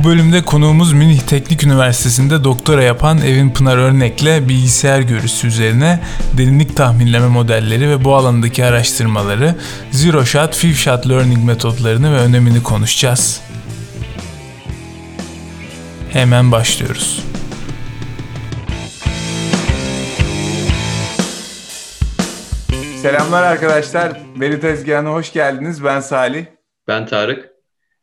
Bu bölümde konuğumuz Münih Teknik Üniversitesi'nde doktora yapan Evin Pınar Örnek'le bilgisayar görüsü üzerine derinlik tahminleme modelleri ve bu alandaki araştırmaları, Zero Shot, Five Shot Learning metodlarını ve önemini konuşacağız. Hemen başlıyoruz. Selamlar arkadaşlar. Veri Tezgahı'na hoş geldiniz. Ben Salih. Ben Tarık.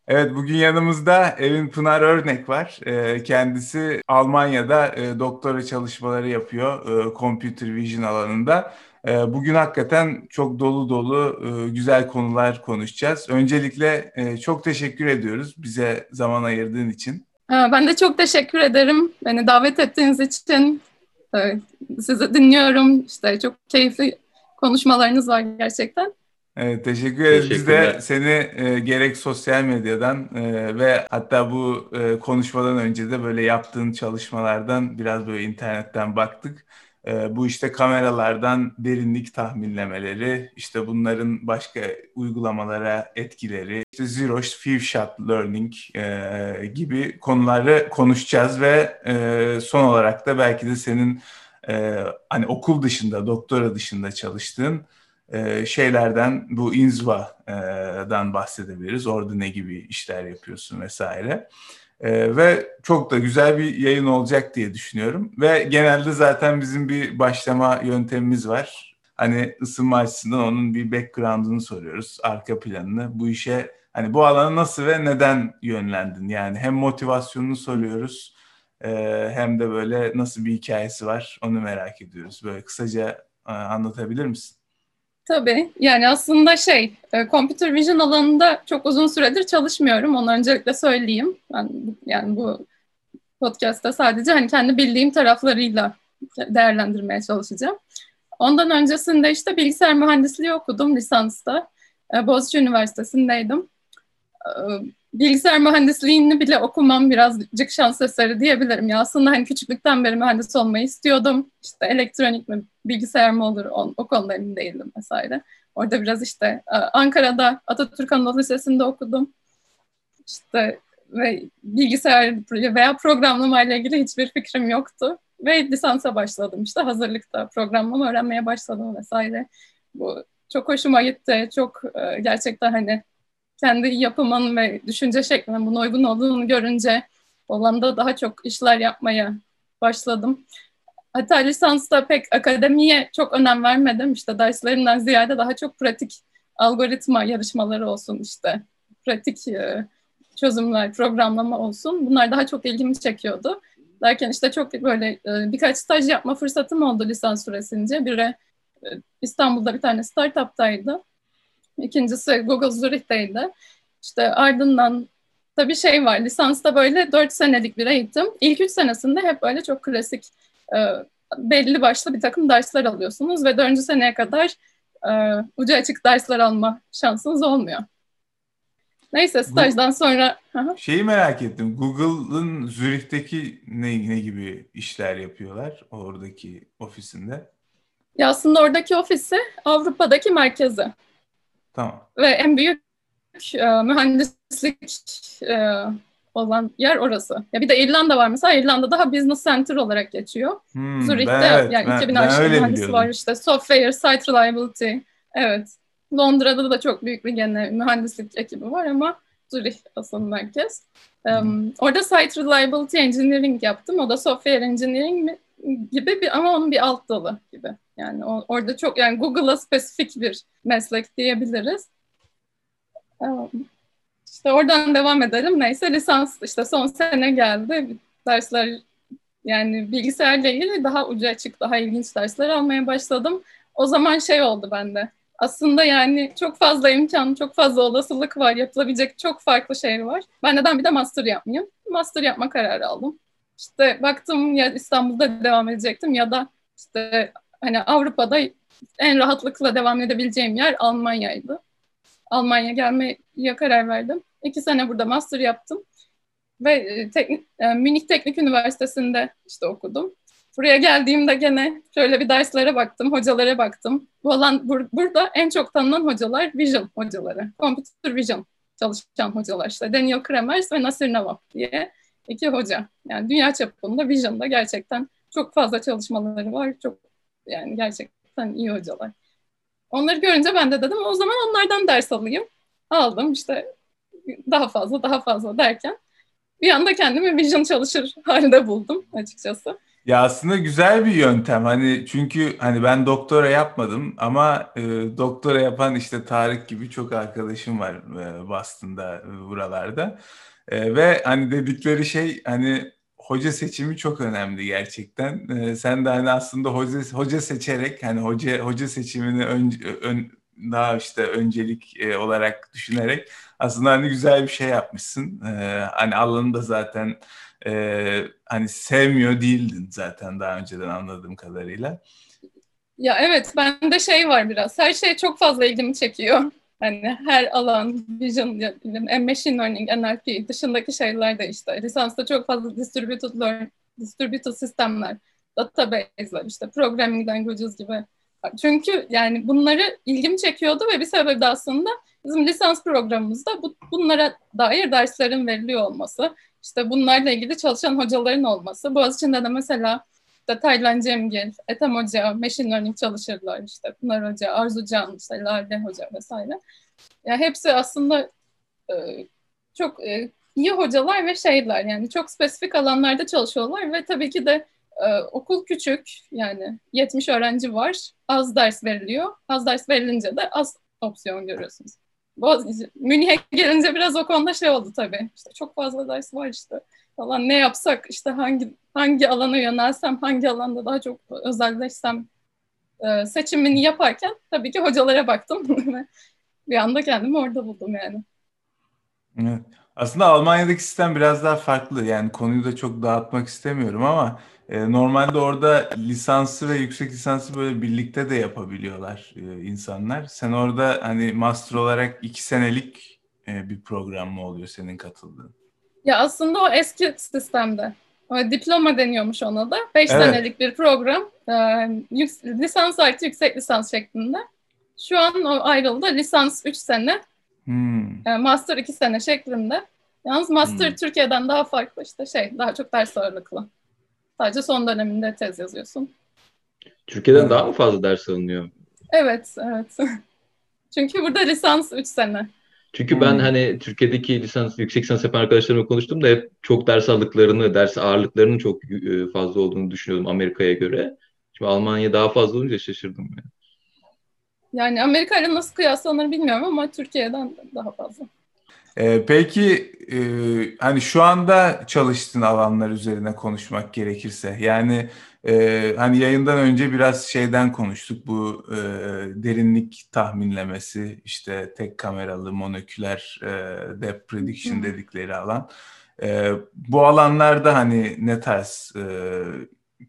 Evet bugün yanımızda Evin Pınar Örnek var. Ee, kendisi Almanya'da e, doktora çalışmaları yapıyor e, Computer Vision alanında. E, bugün hakikaten çok dolu dolu güzel konular konuşacağız. Öncelikle çok teşekkür ediyoruz bize zaman ayırdığın için. Ben de çok teşekkür ederim beni davet ettiğiniz için. Sizi dinliyorum. İşte çok keyifli konuşmalarınız var gerçekten. Evet, teşekkür ederiz. Biz de seni e, gerek sosyal medyadan e, ve hatta bu e, konuşmadan önce de böyle yaptığın çalışmalardan biraz böyle internetten baktık. E, bu işte kameralardan derinlik tahminlemeleri, işte bunların başka uygulamalara etkileri, işte Zero Few Shot Learning e, gibi konuları konuşacağız ve e, son olarak da belki de senin e, hani okul dışında, doktora dışında çalıştığın e, şeylerden bu inzva'dan bahsedebiliriz. Orada ne gibi işler yapıyorsun vesaire. E, ve çok da güzel bir yayın olacak diye düşünüyorum. Ve genelde zaten bizim bir başlama yöntemimiz var. Hani ısınma açısından onun bir background'ını soruyoruz, arka planını. Bu işe hani bu alana nasıl ve neden yönlendin? Yani hem motivasyonunu soruyoruz e, hem de böyle nasıl bir hikayesi var onu merak ediyoruz. Böyle kısaca e, anlatabilir misin? Tabii. Yani aslında şey, e, computer vision alanında çok uzun süredir çalışmıyorum. Onu öncelikle söyleyeyim. Ben yani bu podcast'ta sadece hani kendi bildiğim taraflarıyla değerlendirmeye çalışacağım. Ondan öncesinde işte bilgisayar mühendisliği okudum lisansta. E, Boğaziçi Üniversitesi'ndeydim. Bilgisayar mühendisliğini bile okumam birazcık şans eseri diyebilirim. Ya aslında hani küçüklükten beri mühendis olmayı istiyordum. İşte elektronik mi, bilgisayar mı olur o, o konuda emin değildim vesaire. Orada biraz işte Ankara'da Atatürk Anadolu Lisesi'nde okudum. İşte ve bilgisayar veya programlama ile ilgili hiçbir fikrim yoktu. Ve lisansa başladım işte hazırlıkta programlama öğrenmeye başladım vesaire. Bu çok hoşuma gitti. Çok gerçekten hani kendi yapımın ve düşünce şeklimin buna uygun olduğunu görünce Hollanda daha çok işler yapmaya başladım. Hatta lisansta pek akademiye çok önem vermedim. İşte derslerimden ziyade daha çok pratik algoritma yarışmaları olsun işte. Pratik e, çözümler, programlama olsun. Bunlar daha çok ilgimi çekiyordu. Derken işte çok böyle e, birkaç staj yapma fırsatım oldu lisans süresince. Biri e, İstanbul'da bir tane startup'taydı. İkincisi Google Zürich'teydi. İşte ardından tabii şey var, lisansta böyle dört senelik bir eğitim. İlk üç senesinde hep böyle çok klasik e, belli başlı bir takım dersler alıyorsunuz ve dördüncü seneye kadar e, ucu açık dersler alma şansınız olmuyor. Neyse stajdan sonra... Şeyi merak ettim. Google'ın Zürih'teki ne, ne gibi işler yapıyorlar oradaki ofisinde? Ya aslında oradaki ofisi Avrupa'daki merkezi. Tamam. Ve en büyük e, mühendislik e, olan yer orası. Ya bir de İrlanda var mesela. İrlanda daha business center olarak geçiyor. Hmm, Zürih'te evet, yani ben, 2000 aşkın mühendisi var işte. Software, site reliability. Evet. Londra'da da çok büyük bir gene mühendislik ekibi var ama Zürih asıl merkez. Um, orada site reliability engineering yaptım. O da software engineering gibi bir ama onun bir alt dalı gibi. Yani o, orada çok yani Google'a spesifik bir meslek diyebiliriz. İşte oradan devam edelim. Neyse lisans işte son sene geldi. Dersler yani bilgisayarla ilgili daha ucu açık, daha ilginç dersler almaya başladım. O zaman şey oldu bende. Aslında yani çok fazla imkan, çok fazla olasılık var. Yapılabilecek çok farklı şey var. Ben neden bir de master yapmayayım? Master yapma kararı aldım. İşte baktım ya İstanbul'da devam edecektim ya da işte hani Avrupa'da en rahatlıkla devam edebileceğim yer Almanya'ydı. Almanya gelmeye karar verdim. İki sene burada master yaptım. Ve e, teknik, e, Münih Teknik Üniversitesi'nde işte okudum. Buraya geldiğimde gene şöyle bir derslere baktım, hocalara baktım. Bu alan bur- burada en çok tanınan hocalar Vision hocaları, Computer Vision çalışan hocalar işte Daniel Kremers ve Nasir Nawab diye iki hoca. Yani dünya çapında Vision'da gerçekten çok fazla çalışmaları var. Çok yani gerçekten iyi hocalar. Onları görünce ben de dedim o zaman onlardan ders alayım. Aldım işte daha fazla daha fazla derken bir anda kendimi Vision çalışır halde buldum açıkçası. Ya aslında güzel bir yöntem hani çünkü hani ben doktora yapmadım ama e, doktora yapan işte Tarık gibi çok arkadaşım var e, Boston'da e, buralarda e, ve hani dedikleri şey hani hoca seçimi çok önemli gerçekten. E, sen de hani aslında hoca hoca seçerek hani hoca hoca seçimini ön, ön daha işte öncelik e, olarak düşünerek aslında hani güzel bir şey yapmışsın. E, hani alanı da zaten e, hani sevmiyor değildin zaten daha önceden anladığım kadarıyla. Ya evet bende şey var biraz. Her şey çok fazla ilgimi çekiyor. Hani her alan, vision, machine learning, NLP dışındaki şeyler de işte. Lisansta çok fazla distributed learn, distributed sistemler, database'ler, işte programming languages gibi. Çünkü yani bunları ilgimi çekiyordu ve bir sebebi de aslında bizim lisans programımızda bu, bunlara dair derslerin veriliyor olması. İşte bunlarla ilgili çalışan hocaların olması. Boğaziçi'nde de mesela işte Taylan Cemgil, Ethem Hoca, Machine Learning çalışırlar işte. Pınar Hoca, Arzu Can, işte Lale Hoca vesaire. Yani hepsi aslında e, çok e, iyi hocalar ve şeyler yani çok spesifik alanlarda çalışıyorlar ve tabii ki de e, okul küçük yani 70 öğrenci var az ders veriliyor az ders verilince de az opsiyon görüyorsunuz. Münih'e gelince biraz o konuda şey oldu tabii. İşte çok fazla ders var işte falan ne yapsak işte hangi hangi alana yönelsem hangi alanda daha çok özelleşsem e, seçimini yaparken tabii ki hocalara baktım ve bir anda kendimi orada buldum yani. Evet. Aslında Almanya'daki sistem biraz daha farklı. Yani konuyu da çok dağıtmak istemiyorum ama e, normalde orada lisansı ve yüksek lisansı böyle birlikte de yapabiliyorlar e, insanlar. Sen orada hani master olarak iki senelik e, bir program mı oluyor senin katıldığın? Ya aslında o eski sistemde. O diploma deniyormuş ona da. Beş evet. senelik bir program. E, lisans artı yüksek lisans şeklinde. Şu an o ayrıldı. Lisans üç sene. Hmm. E, master iki sene şeklinde. Yalnız master hmm. Türkiye'den daha farklı işte şey daha çok ders ağırlıklı. Sadece son döneminde tez yazıyorsun. Türkiye'den evet. daha mı fazla ders alınıyor? Evet, evet. Çünkü burada lisans 3 sene. Çünkü hmm. ben hani Türkiye'deki lisans, yüksek lisans yapan arkadaşlarımla konuştum da hep çok ders aldıklarını, ders ağırlıklarının çok e, fazla olduğunu düşünüyordum Amerika'ya göre. Şimdi Almanya daha fazla olunca şaşırdım. Yani, yani Amerika ile nasıl kıyaslanır bilmiyorum ama Türkiye'den daha fazla. Ee, peki e, hani şu anda çalıştığın alanlar üzerine konuşmak gerekirse yani e, hani yayından önce biraz şeyden konuştuk bu e, derinlik tahminlemesi işte tek kameralı monoküler e, depth prediction dedikleri alan. E, bu alanlarda hani ne tarz e,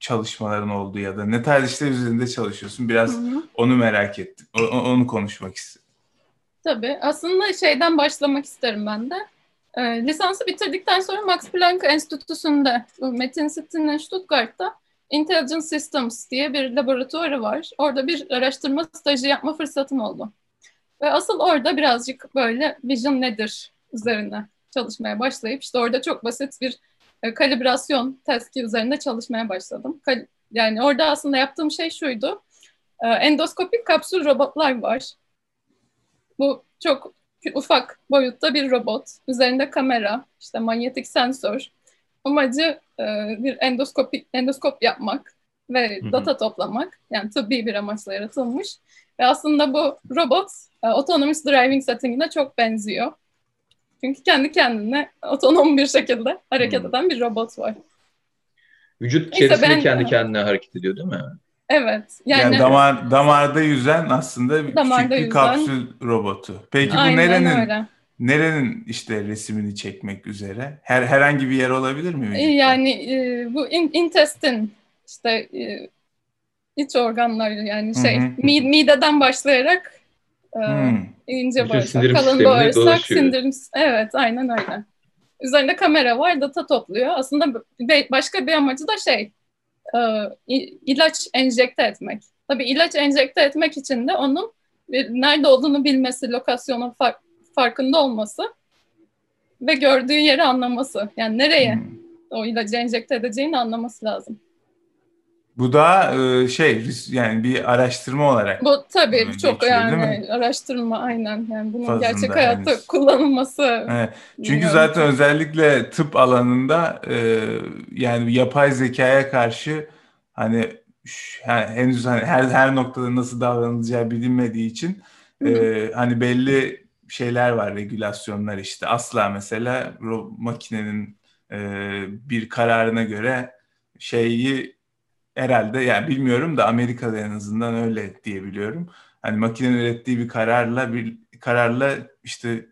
çalışmaların olduğu ya da ne tarz işler üzerinde çalışıyorsun biraz hı hı. onu merak ettim. O, onu konuşmak istedim. Tabii. Aslında şeyden başlamak isterim ben de. E, lisansı bitirdikten sonra Max Planck Enstitüsü'nde, Metin Sittin'in Stuttgart'ta Intelligent Systems diye bir laboratuvarı var. Orada bir araştırma stajı yapma fırsatım oldu. Ve asıl orada birazcık böyle vision nedir üzerine çalışmaya başlayıp işte orada çok basit bir e, kalibrasyon testi üzerinde çalışmaya başladım. Yani orada aslında yaptığım şey şuydu. E, endoskopik kapsül robotlar var. Bu çok ufak boyutta bir robot. Üzerinde kamera, işte manyetik sensör. Amacı e, bir endoskopik endoskop yapmak ve Hı-hı. data toplamak. Yani tıbbi bir amaçla yaratılmış. Ve aslında bu robot e, autonomous driving settingine çok benziyor. Çünkü kendi kendine otonom bir şekilde hareket Hı-hı. eden bir robot var. Vücut içerisinde ben, kendi kendine hareket ediyor değil mi? Evet. Yani, yani damar damarda yüzen aslında damarda küçük bir yüzen. kapsül robotu. Peki bu Aynen nerenin öyle. nerenin işte resmini çekmek üzere? Her herhangi bir yer olabilir mi? Vücutta? Yani e, bu in, intestin işte e, iç organlar yani şey mi, mideden başlayarak e, ince bağırsak, kalın bağırsak, sindirim evet aynen öyle. Üzerinde kamera var, data topluyor. Aslında başka bir amacı da şey e, ilaç enjekte etmek. Tabii ilaç enjekte etmek için de onun nerede olduğunu bilmesi, lokasyonun fark, farkında olması ve gördüğü yeri anlaması. Yani nereye hmm. o ilacı enjekte edeceğini anlaması lazım. Bu da e, şey yani bir araştırma olarak. Bu tabii çok yani araştırma aynen yani bunun Fazında gerçek hayatta henüz. kullanılması. Evet. Çünkü zaten özellikle tıp alanında e, yani yapay zekaya karşı hani henüz hani her her noktada nasıl davranılacağı bilinmediği için e, hani belli şeyler var regülasyonlar işte asla mesela makinenin e, bir kararına göre şeyi herhalde yani bilmiyorum da Amerika'da en azından öyle diyebiliyorum. Hani makinenin ürettiği bir kararla bir kararla işte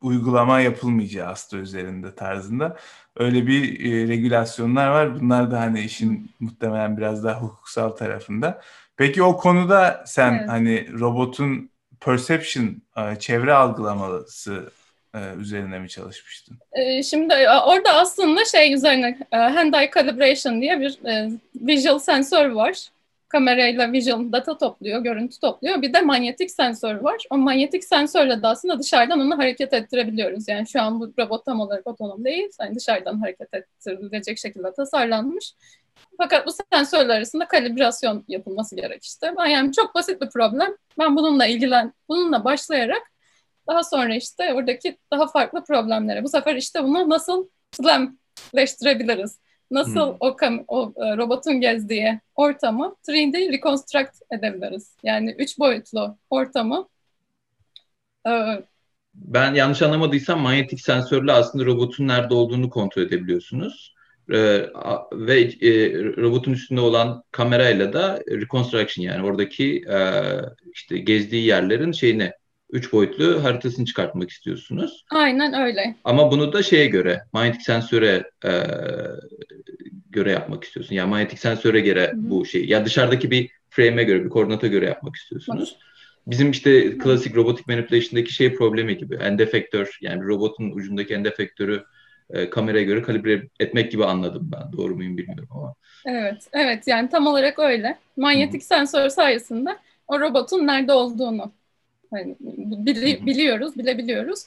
uygulama yapılmayacağı hasta üzerinde tarzında öyle bir e, regülasyonlar var. Bunlar da hani işin muhtemelen biraz daha hukuksal tarafında. Peki o konuda sen evet. hani robotun perception, e, çevre algılaması üzerine mi çalışmıştın? E, şimdi orada aslında şey üzerine hand-eye calibration diye bir visual sensör var. Kamerayla visual data topluyor, görüntü topluyor. Bir de manyetik sensör var. O manyetik sensörle de aslında dışarıdan onu hareket ettirebiliyoruz. Yani şu an bu robot tam olarak otonom değil. Yani dışarıdan hareket ettirilecek şekilde tasarlanmış. Fakat bu sensörler arasında kalibrasyon yapılması gerek işte. Yani çok basit bir problem. Ben bununla ilgilen, bununla başlayarak daha sonra işte oradaki daha farklı problemlere. Bu sefer işte bunu nasıl slamleştirebiliriz? Nasıl hmm. o, o e, robotun gezdiği ortamı 3D reconstruct edebiliriz? Yani üç boyutlu ortamı e, ben yanlış anlamadıysam manyetik sensörle aslında robotun nerede olduğunu kontrol edebiliyorsunuz. Ee, ve e, robotun üstünde olan kamerayla da reconstruction yani oradaki e, işte gezdiği yerlerin şeyini üç boyutlu haritasını çıkartmak istiyorsunuz. Aynen öyle. Ama bunu da şeye göre, manyetik sensöre e, göre yapmak istiyorsun. Yani manyetik sensöre göre Hı-hı. bu şey. Ya dışarıdaki bir frame'e göre, bir koordinata göre yapmak istiyorsunuz. Bak. Bizim işte klasik robotik manipulation'daki şey problemi gibi. End efektör, yani robotun ucundaki end efektörü e, kameraya göre kalibre etmek gibi anladım ben. Doğru muyum bilmiyorum ama. Evet, evet yani tam olarak öyle. Manyetik Hı-hı. sensör sayesinde o robotun nerede olduğunu hani bili, biliyoruz, bilebiliyoruz.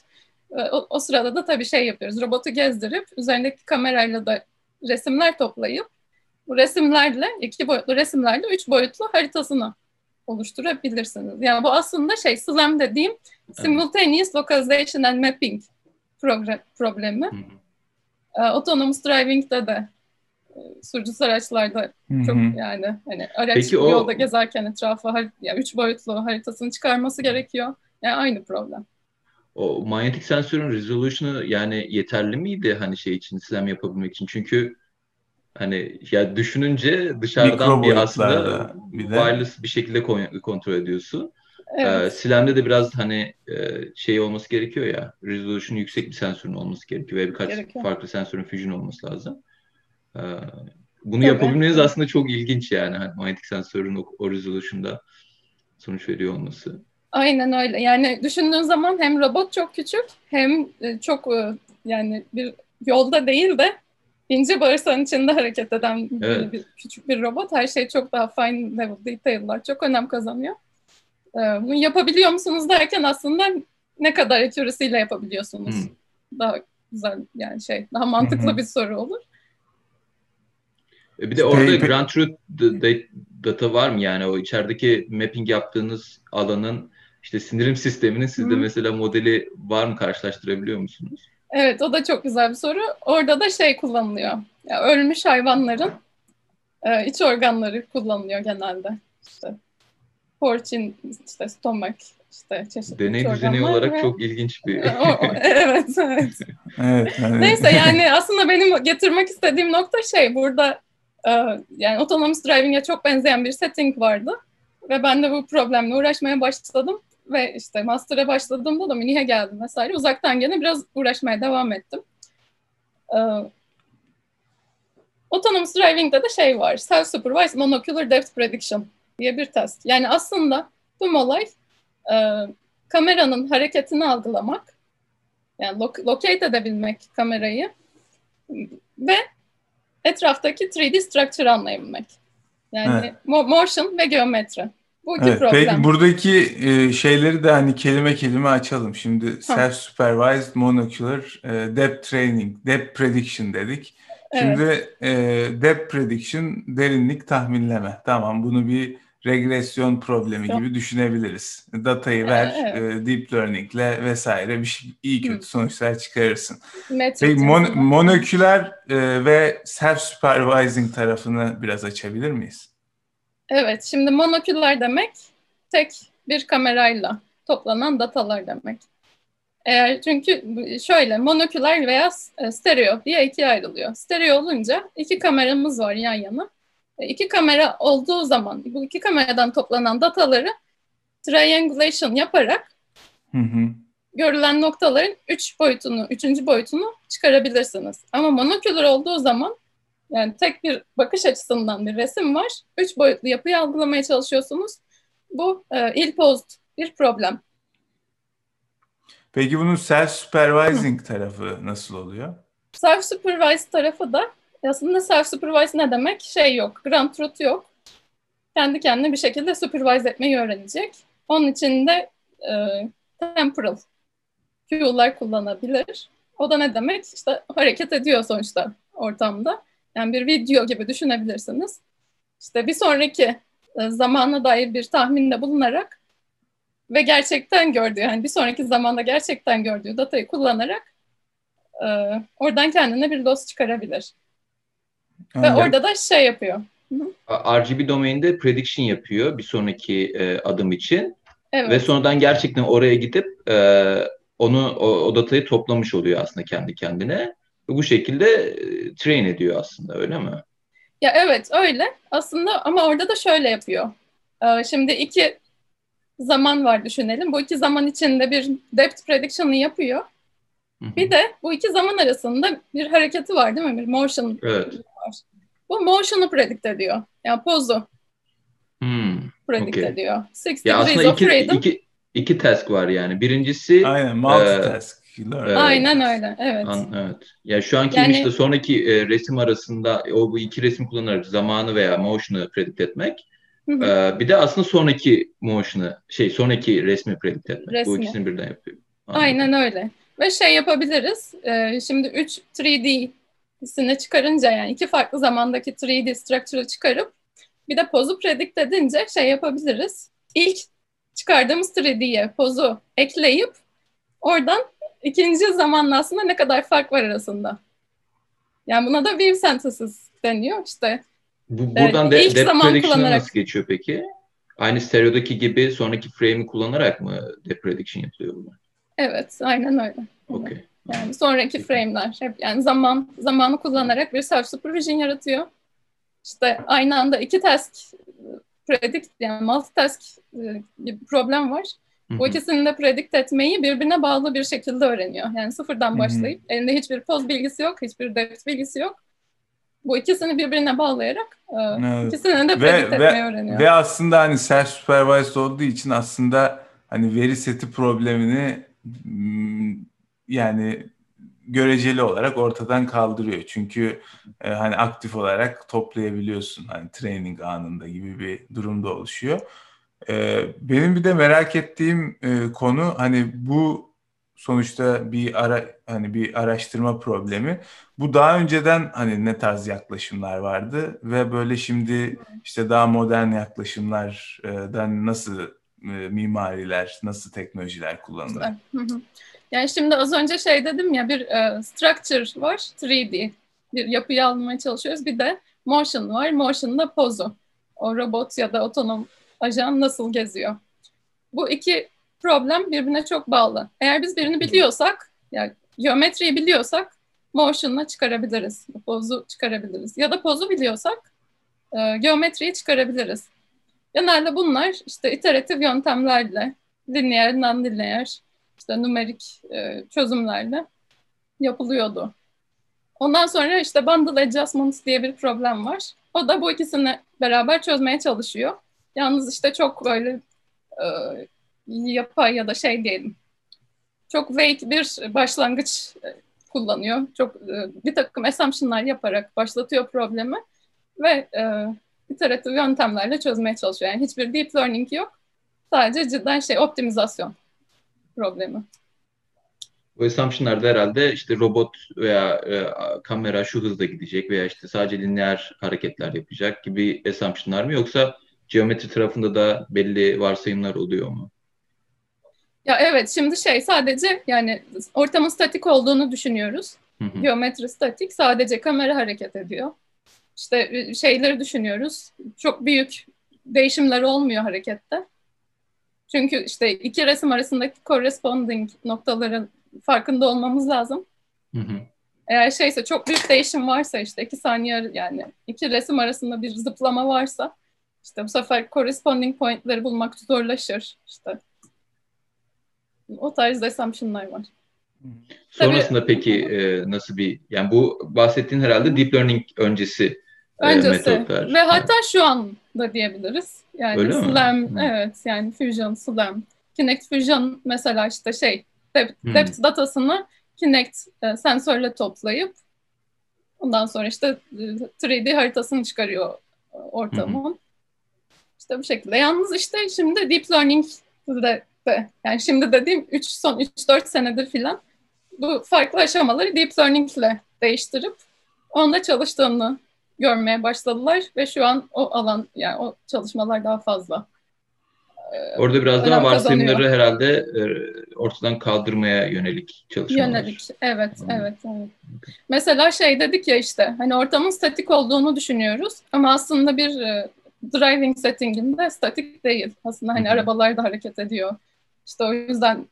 E, o, o sırada da tabii şey yapıyoruz. Robotu gezdirip üzerindeki kamerayla da resimler toplayıp bu resimlerle, iki boyutlu resimlerle üç boyutlu haritasını oluşturabilirsiniz. Yani bu aslında şey SLAM dediğim Simultaneous Localization and Mapping problemi. Hı hı. E, autonomous driving'de de sürücüsüz araçlarda çok yani hani araç Peki o... yolda gezerken etrafa yani üç boyutlu haritasını çıkarması gerekiyor. Yani aynı problem. O manyetik sensörün resolution'ı yani yeterli miydi hani şey için slam yapabilmek için? Çünkü hani ya düşününce dışarıdan bir aslında bir de... wireless bir şekilde kontrol ediyorsun. Evet. Ee, Slam'de de biraz hani e, şey olması gerekiyor ya, resolution yüksek bir sensörün olması gerekiyor ve birkaç gerekiyor. farklı sensörün fusion olması lazım. Ee, bunu Tabii. yapabilmeniz aslında çok ilginç yani hani manyetik sensörün o, o sonuç veriyor olması. Aynen öyle. Yani düşündüğün zaman hem robot çok küçük hem e, çok e, yani bir yolda değil de ince bağırsağın içinde hareket eden evet. bir, küçük bir robot. Her şey çok daha fine level detail'lar çok önem kazanıyor. Ee, bunu yapabiliyor musunuz derken aslında ne kadar accuracy ile yapabiliyorsunuz? Hmm. Daha güzel yani şey daha mantıklı hmm. bir soru olur. E, bir de orada Grand Truth data var mı yani o içerideki mapping yaptığınız alanın işte sindirim sisteminin sizde hmm. mesela modeli var mı karşılaştırabiliyor musunuz? Evet o da çok güzel bir soru. Orada da şey kullanılıyor. Yani ölmüş hayvanların e, iç organları kullanılıyor genelde. İşte porcin, işte stomak, işte çeşitli Deney düzeni olarak ve... çok ilginç bir... evet, evet. evet, evet. Neyse yani aslında benim getirmek istediğim nokta şey burada e, yani autonomous driving'e çok benzeyen bir setting vardı. Ve ben de bu problemle uğraşmaya başladım. Ve işte master'a başladığımda da Münih'e geldim vesaire. Uzaktan gene biraz uğraşmaya devam ettim. Ee, autonomous driving'de de şey var. Self-supervised monocular depth prediction diye bir test. Yani aslında tüm olay e, kameranın hareketini algılamak, yani lo- locate edebilmek kamerayı ve etraftaki 3D structure anlayabilmek. Yani evet. mo- motion ve geometri. Bu iki evet, problem. Peki buradaki e, şeyleri de hani kelime kelime açalım. Şimdi evet. şeyleri de hani kelime kelime açalım. Şimdi self-supervised monocular e, depth training, depth prediction dedik. Şimdi evet. e, depth prediction derinlik tahminleme. Tamam bunu bir regresyon problemi gibi düşünebiliriz. Datayı ver, evet. e, deep learningle vesaire bir şey, iyi kötü Hı. sonuçlar çıkarırsın. Peki mon, monoküler e, ve self-supervising tarafını biraz açabilir miyiz? Evet, şimdi monoküller demek tek bir kamerayla toplanan datalar demek. Eğer çünkü şöyle monoküler veya e, stereo diye ikiye ayrılıyor. Stereo olunca iki kameramız var yan yana. E, iki kamera olduğu zaman bu iki kameradan toplanan dataları triangulation yaparak hı hı. görülen noktaların üç boyutunu, üçüncü boyutunu çıkarabilirsiniz. Ama monoküler olduğu zaman yani tek bir bakış açısından bir resim var. Üç boyutlu yapıyı algılamaya çalışıyorsunuz. Bu e, ill posed bir problem. Peki bunun self-supervising tarafı nasıl oluyor? Self-supervised tarafı da aslında self-supervised ne demek? Şey yok, ground truth yok. Kendi kendine bir şekilde supervise etmeyi öğrenecek. Onun için de e, temporal cue'lar kullanabilir. O da ne demek? İşte hareket ediyor sonuçta ortamda. Yani bir video gibi düşünebilirsiniz. İşte bir sonraki e, zamana dair bir tahminde bulunarak ve gerçekten gördüğü, yani bir sonraki zamanda gerçekten gördüğü datayı kullanarak e, oradan kendine bir dost çıkarabilir. Yani, ve orada da şey yapıyor. RGB domainde prediction yapıyor bir sonraki e, adım için. Evet. Ve sonradan gerçekten oraya gidip e, onu o, o datayı toplamış oluyor aslında kendi kendine. Ve bu şekilde e, train ediyor aslında öyle mi? Ya evet öyle aslında ama orada da şöyle yapıyor. Ee, şimdi iki zaman var düşünelim. Bu iki zaman içinde bir depth prediction'ı yapıyor. Bir de bu iki zaman arasında bir hareketi var değil mi? Bir motion evet. Bu motion'u predict ediyor. Yani pozu hmm, predict okay. ediyor. Six ya aslında iki, freedom. iki, iki task var yani. Birincisi Aynen multitask. E, evet. Aynen öyle. Evet. An, evet. Ya şu anki yani, işte sonraki e, resim arasında o bu iki resim kullanarak zamanı veya motion'ı predict etmek. Hı hı. E, bir de aslında sonraki motion'ı şey sonraki resmi predict etmek. Resmi. Bu ikisini birden yapıyor. Anladım. Aynen öyle. Ve şey yapabiliriz. E, şimdi 3 3D'sini çıkarınca yani iki farklı zamandaki 3D structure'ı çıkarıp bir de pozu predict edince şey yapabiliriz. İlk çıkardığımız 3D'ye pozu ekleyip oradan ikinci zamanla aslında ne kadar fark var arasında. Yani buna da wave synthesis deniyor işte. Bu, buradan de, ilk zaman kullanarak... nasıl geçiyor peki? Aynı stereodaki gibi sonraki frame'i kullanarak mı depth prediction yapılıyor bunlar? Evet, aynen öyle. Okay. Yani sonraki frame'ler hep yani zaman zamanı kullanarak bir self supervision yaratıyor. İşte aynı anda iki task predict yani multitask e, bir problem var. Bu ikisini de predict etmeyi birbirine bağlı bir şekilde öğreniyor. Yani sıfırdan başlayıp elinde hiçbir poz bilgisi yok, hiçbir depth bilgisi yok. Bu ikisini birbirine bağlayarak e, evet. ikisini de predict ve, etmeyi öğreniyor. Ve aslında hani self supervised olduğu için aslında hani veri seti problemini yani göreceli olarak ortadan kaldırıyor. Çünkü e, hani aktif olarak toplayabiliyorsun hani training anında gibi bir durumda oluşuyor. E, benim bir de merak ettiğim e, konu hani bu sonuçta bir ara hani bir araştırma problemi. Bu daha önceden hani ne tarz yaklaşımlar vardı ve böyle şimdi işte daha modern yaklaşımlardan nasıl e, mimariler, nasıl teknolojiler kullanılır? Yani şimdi az önce şey dedim ya bir e, structure var 3D. Bir yapıyı almaya çalışıyoruz. Bir de motion var. Motion'da pozu. O robot ya da otonom ajan nasıl geziyor? Bu iki problem birbirine çok bağlı. Eğer biz birini biliyorsak, yani geometriyi biliyorsak motion'la çıkarabiliriz. Pozu çıkarabiliriz. Ya da pozu biliyorsak e, geometriyi çıkarabiliriz. Genelde bunlar işte iteratif yöntemlerle, lineer, non-lineer, işte numerik e, çözümlerle yapılıyordu. Ondan sonra işte bundle adjustments diye bir problem var. O da bu ikisini beraber çözmeye çalışıyor. Yalnız işte çok böyle e, yapay ya da şey diyelim. Çok vague bir başlangıç e, kullanıyor. Çok e, bir takım assumption'lar yaparak başlatıyor problemi ve e, iteratif yöntemlerle çözmeye çalışıyor. Yani hiçbir deep learning yok. Sadece cidden şey optimizasyon problemi. Bu assumption'larda herhalde işte robot veya e, kamera şu hızda gidecek veya işte sadece lineer hareketler yapacak gibi assumption'lar mı yoksa geometri tarafında da belli varsayımlar oluyor mu? Ya evet şimdi şey sadece yani ortamın statik olduğunu düşünüyoruz. Hı hı. Geometri statik sadece kamera hareket ediyor. İşte e, şeyleri düşünüyoruz. Çok büyük değişimler olmuyor harekette. Çünkü işte iki resim arasındaki corresponding noktaların farkında olmamız lazım. Hı hı. Eğer şeyse çok büyük değişim varsa işte iki saniye yani iki resim arasında bir zıplama varsa işte bu sefer corresponding pointleri bulmak zorlaşır. İşte o tarz assumption'lar var. Sonrasında Tabii, peki e, nasıl bir yani bu bahsettiğin herhalde deep learning öncesi e, öncesi metotlar. ve hatta şu an da diyebiliriz. Yani Öyle Slam mi? evet yani Fusion, Slam. Kinect Fusion mesela işte şey depth, hmm. depth datasını Kinect e, sensörle toplayıp ondan sonra işte 3D e, haritasını çıkarıyor e, ortamın. Hmm. İşte bu şekilde. Yalnız işte şimdi deep learning de, de yani şimdi dediğim 3 son 3-4 senedir filan bu farklı aşamaları deep learning ile değiştirip onda çalıştığını görmeye başladılar ve şu an o alan yani o çalışmalar daha fazla. E, Orada biraz daha varsayımları herhalde e, ortadan kaldırmaya yönelik çalışmalar. Yönelik, evet, hmm. evet, evet. Mesela şey dedik ya işte, hani ortamın statik olduğunu düşünüyoruz ama aslında bir e, driving settinginde statik değil. Aslında hani hmm. arabalar da hareket ediyor. İşte o yüzden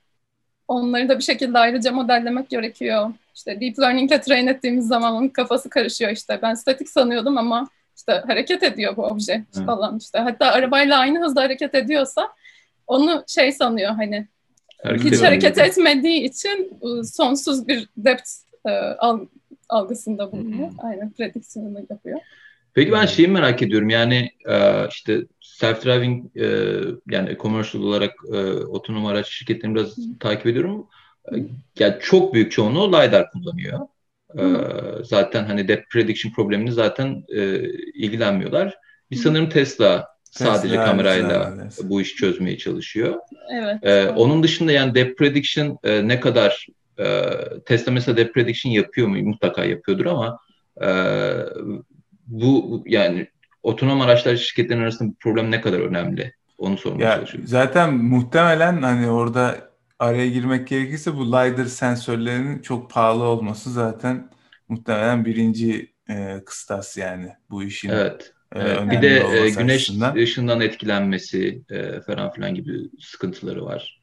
onları da bir şekilde ayrıca modellemek gerekiyor. İşte deep learning ile train ettiğimiz zaman onun kafası karışıyor işte. Ben statik sanıyordum ama işte hareket ediyor bu obje Hı. falan işte. Hatta arabayla aynı hızda hareket ediyorsa onu şey sanıyor hani hareket hiç hareket mi? etmediği için ıı, sonsuz bir depth e, algısında bulunuyor. Aynen prediksiyonunu yapıyor. Peki ben şeyi merak ediyorum yani e, işte self-driving e, yani commercial olarak otonom araç şirketlerini biraz takip ediyorum. Yani çok büyük çoğunluğu LiDAR kullanıyor. Hı. Zaten hani depth prediction problemini zaten ilgilenmiyorlar. Bir sanırım Tesla sadece Tesla, kamerayla güzel, bu işi çözmeye çalışıyor. Evet. Ee, onun dışında yani depth prediction e, ne kadar e, Tesla mesela depth prediction yapıyor mu? Mutlaka yapıyordur ama e, bu yani otonom araçlar şirketlerin arasında bu problem ne kadar önemli? Onu sormaya ya, çalışıyorum. Zaten muhtemelen hani orada araya girmek gerekirse bu LiDAR sensörlerinin çok pahalı olması zaten muhtemelen birinci e, kıstas yani bu işin. Evet. E, evet. Bir de e, güneş açısından. ışığından etkilenmesi e, falan filan gibi sıkıntıları var.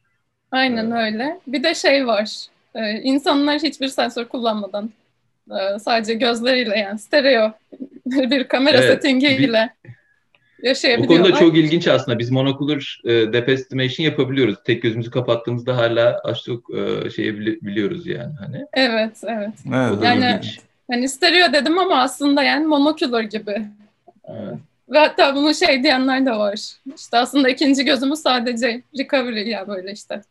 Aynen evet. öyle. Bir de şey var. E, insanlar hiçbir sensör kullanmadan e, sadece gözleriyle yani stereo bir kamera evet, settingiyle yaşayabiliyorlar. O konuda çok ilginç aslında. Biz monocular e, depth estimation yapabiliyoruz. Tek gözümüzü kapattığımızda hala az çok e, şeyi biliyoruz yani. Hani. Evet, evet. evet yani ilginç. hani stereo dedim ama aslında yani monocular gibi. Evet. Ve hatta bunu şey diyenler de var. İşte aslında ikinci gözümüz sadece recovery ya böyle işte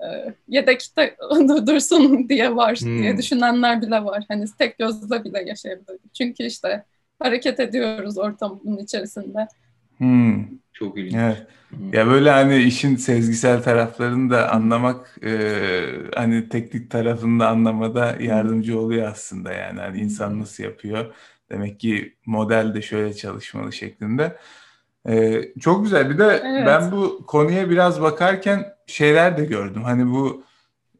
e, yedekte dursun diye var hmm. diye düşünenler bile var. Hani tek gözle bile yaşayabilir. Çünkü işte hareket ediyoruz ortamın içerisinde. Hmm. Çok ilginç. Evet. Hmm. Ya böyle hani işin sezgisel taraflarını da anlamak e, hani teknik tarafını da anlamada yardımcı oluyor aslında yani. Hani insan nasıl yapıyor? Demek ki model de şöyle çalışmalı şeklinde. Ee, çok güzel. Bir de evet. ben bu konuya biraz bakarken şeyler de gördüm. Hani bu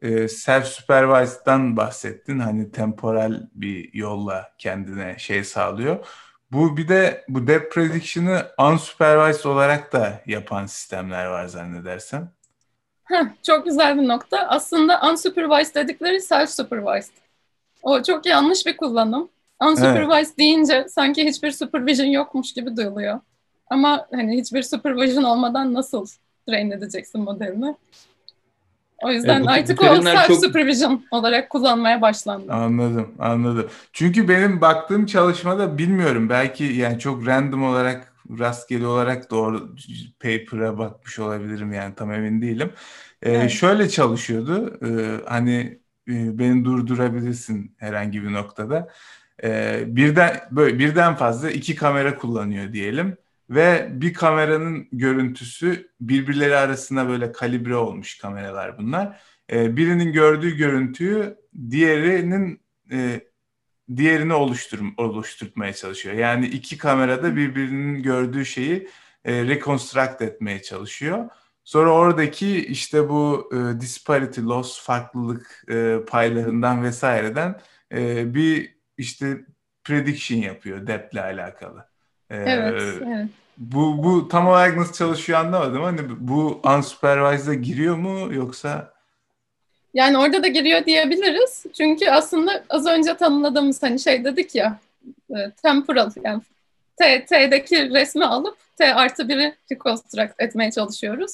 e, self supervised'dan bahsettin. Hani temporal bir yolla kendine şey sağlıyor. Bu bir de bu depth prediction'ı unsupervised olarak da yapan sistemler var zannedersem. Heh, çok güzel bir nokta. Aslında unsupervised dedikleri self supervised. O çok yanlış bir kullanım. Unsupervised evet. deyince sanki hiçbir supervision yokmuş gibi duyuluyor. Ama hani hiçbir supervision olmadan nasıl train edeceksin modelini? O yüzden evet, bu, artık o self çok... supervision olarak kullanmaya başlandı. Anladım, anladım. Çünkü benim baktığım çalışmada bilmiyorum belki yani çok random olarak rastgele olarak doğru paper'a bakmış olabilirim yani tam emin değilim. Ee, evet. Şöyle çalışıyordu. E, hani e, beni durdurabilirsin herhangi bir noktada. E, birden böyle birden fazla iki kamera kullanıyor diyelim ve bir kameranın görüntüsü birbirleri arasında böyle kalibre olmuş kameralar bunlar. E, birinin gördüğü görüntüyü diğerinin e, diğerini oluştur oluşturmaya çalışıyor. Yani iki kamerada birbirinin gördüğü şeyi e, reconstruct etmeye çalışıyor. Sonra oradaki işte bu e, disparity loss, farklılık e, paylarından vesaireden e, bir işte prediction yapıyor depth'le alakalı. E, evet, evet. Bu, bu tam olarak nasıl çalışıyor anlamadım. Hani bu unsupervised'a giriyor mu yoksa? Yani orada da giriyor diyebiliriz. Çünkü aslında az önce tanımladığımız hani şey dedik ya e, temporal yani T, T'deki resmi alıp T artı biri reconstruct etmeye çalışıyoruz.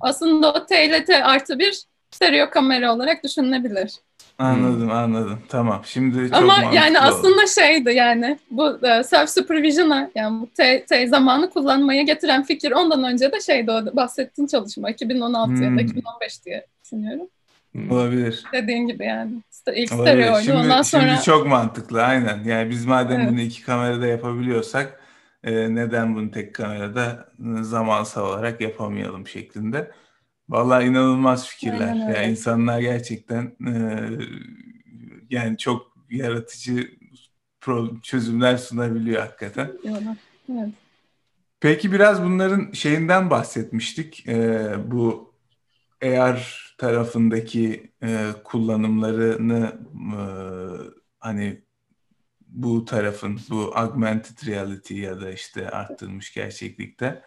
Aslında o T ile T artı bir stereo kamera olarak düşünülebilir. Anladım hmm. anladım tamam şimdi çok Ama yani aslında şeydi yani bu e, self supervision'a yani bu T, T zamanı kullanmaya getiren fikir ondan önce de şeydi o bahsettiğin çalışma 2016 hmm. ya da 2015 diye düşünüyorum. Hmm. Olabilir. Dediğin gibi yani. İlk stereoydu. Şimdi, Ondan sonra... Şimdi çok mantıklı aynen. Yani biz madem evet. bunu iki kamerada yapabiliyorsak e, neden bunu tek kamerada e, zamansal olarak yapamayalım şeklinde. Vallahi inanılmaz fikirler. Aynen yani insanlar gerçekten e, yani çok yaratıcı çözümler sunabiliyor hakikaten. Evet. Peki biraz bunların şeyinden bahsetmiştik. E, bu AR tarafındaki e, kullanımlarını e, hani bu tarafın bu augmented reality ya da işte arttırılmış gerçeklikte.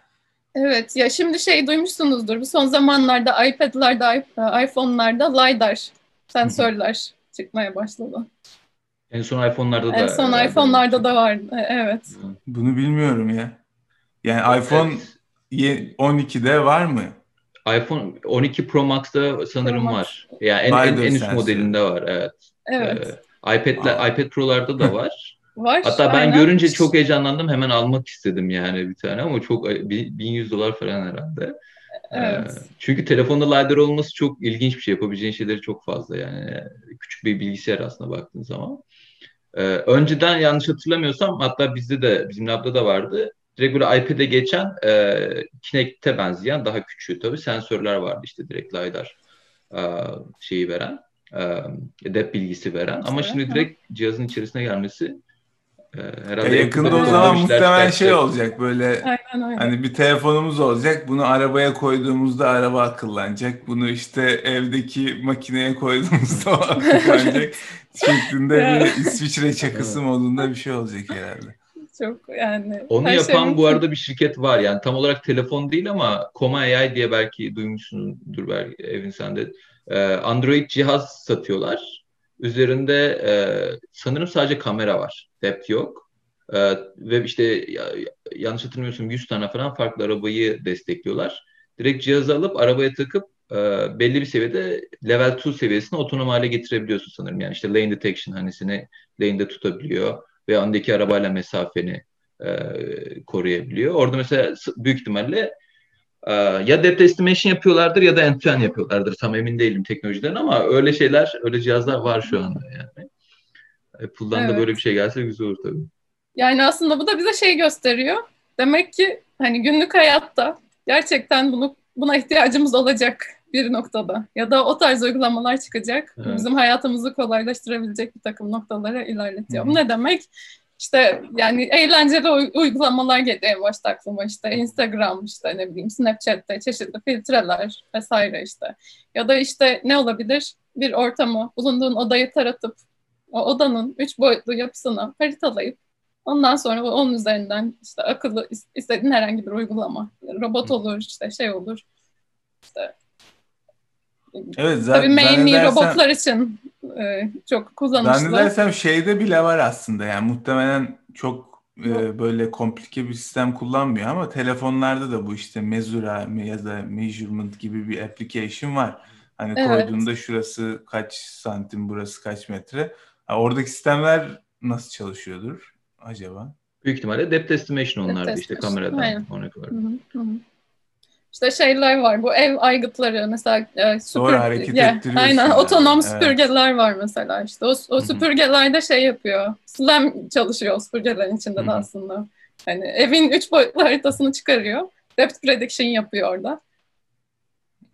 Evet ya şimdi şey duymuşsunuzdur bu son zamanlarda iPad'larda, iPhone'larda LiDAR sensörler çıkmaya başladı. En son iPhone'larda da. En son iPhone'larda da var. E, evet. Bunu bilmiyorum ya. Yani iPhone evet. 12'de var mı? iPhone 12 Pro Max'ta sanırım Pro Max. var. Yani en, en, en üst modelinde var. Evet. Evet. Ee, iPad'le iPad Pro'larda da var. Var. Hatta ben aynen. görünce çok heyecanlandım. Hemen almak istedim yani bir tane ama çok 1100 dolar falan herhalde. Evet. Ee, çünkü telefonda LiDAR olması çok ilginç bir şey. Yapabileceğin şeyleri çok fazla yani. Küçük bir bilgisayar aslında baktığın zaman. Ee, önceden yanlış hatırlamıyorsam hatta bizde de bizim labda da vardı direkt böyle iPad'e geçen e, Kinect'e benzeyen daha küçüğü tabii sensörler vardı işte direkt LiDAR e, şeyi veren e, dep bilgisi veren ama evet, şimdi direkt cihazın içerisine gelmesi herhalde e, yakında o zaman muhtemelen şey olacak böyle aynen, aynen. hani bir telefonumuz olacak bunu arabaya koyduğumuzda araba akıllanacak bunu işte evdeki makineye koyduğumuzda akıllanacak şeklinde bir İsviçre çakısı modunda bir şey olacak herhalde. Çok yani. Onu yapan şey bu arada bir şirket var. Yani tam olarak telefon değil ama Koma AI diye belki duymuşsundur belki Evin sen de. Ee, Android cihaz satıyorlar. Üzerinde e, sanırım sadece kamera var. Depth yok. Ee, ve işte ya, yanlış hatırlamıyorsam 100 tane falan farklı arabayı destekliyorlar. Direkt cihazı alıp arabaya takıp e, belli bir seviyede level 2 seviyesine otonom hale getirebiliyorsun sanırım. Yani işte lane detection hani seni lane'de tutabiliyor ve öndeki arabayla mesafeni e, koruyabiliyor. Orada mesela büyük ihtimalle e, ya depth estimation yapıyorlardır ya da end yapıyorlardır. Tam emin değilim teknolojiden ama öyle şeyler, öyle cihazlar var şu anda yani. Apple'dan evet. da böyle bir şey gelse güzel olur tabii. Yani aslında bu da bize şey gösteriyor. Demek ki hani günlük hayatta gerçekten bunu buna ihtiyacımız olacak bir noktada. Ya da o tarz uygulamalar çıkacak. Evet. Bizim hayatımızı kolaylaştırabilecek bir takım noktalara ilerletiyor. Bu ne demek? İşte yani eğlenceli uygulamalar geliyor başta aklıma işte Instagram işte ne bileyim Snapchat'te çeşitli filtreler vesaire işte. Ya da işte ne olabilir? Bir ortamı, bulunduğun odayı taratıp o odanın üç boyutlu yapısını haritalayıp ondan sonra onun üzerinden işte akıllı istediğin herhangi bir uygulama. Robot olur işte şey olur. İşte Evet zaten Tabii mainly robotlar için e, çok kullanışlı. Zannedersem şeyde bile var aslında yani muhtemelen çok e, böyle komplike bir sistem kullanmıyor ama telefonlarda da bu işte mezura ya da measurement gibi bir application var. Hani evet. koyduğunda şurası kaç santim burası kaç metre. Ha, oradaki sistemler nasıl çalışıyordur acaba? Büyük ihtimalle depth estimation onlarda işte kameradan Aynen. örnek olarak. Hı hı. İşte şeyler var bu ev aygıtları mesela e, süpür, Doğru hareket yeah. Aynen yani. otonom evet. süpürgeler var mesela işte o, o süpürgelerde şey yapıyor. Slam çalışıyor o süpürgelerin içinde de aslında. Hani evin üç boyutlu haritasını çıkarıyor. Depth prediction yapıyor orada.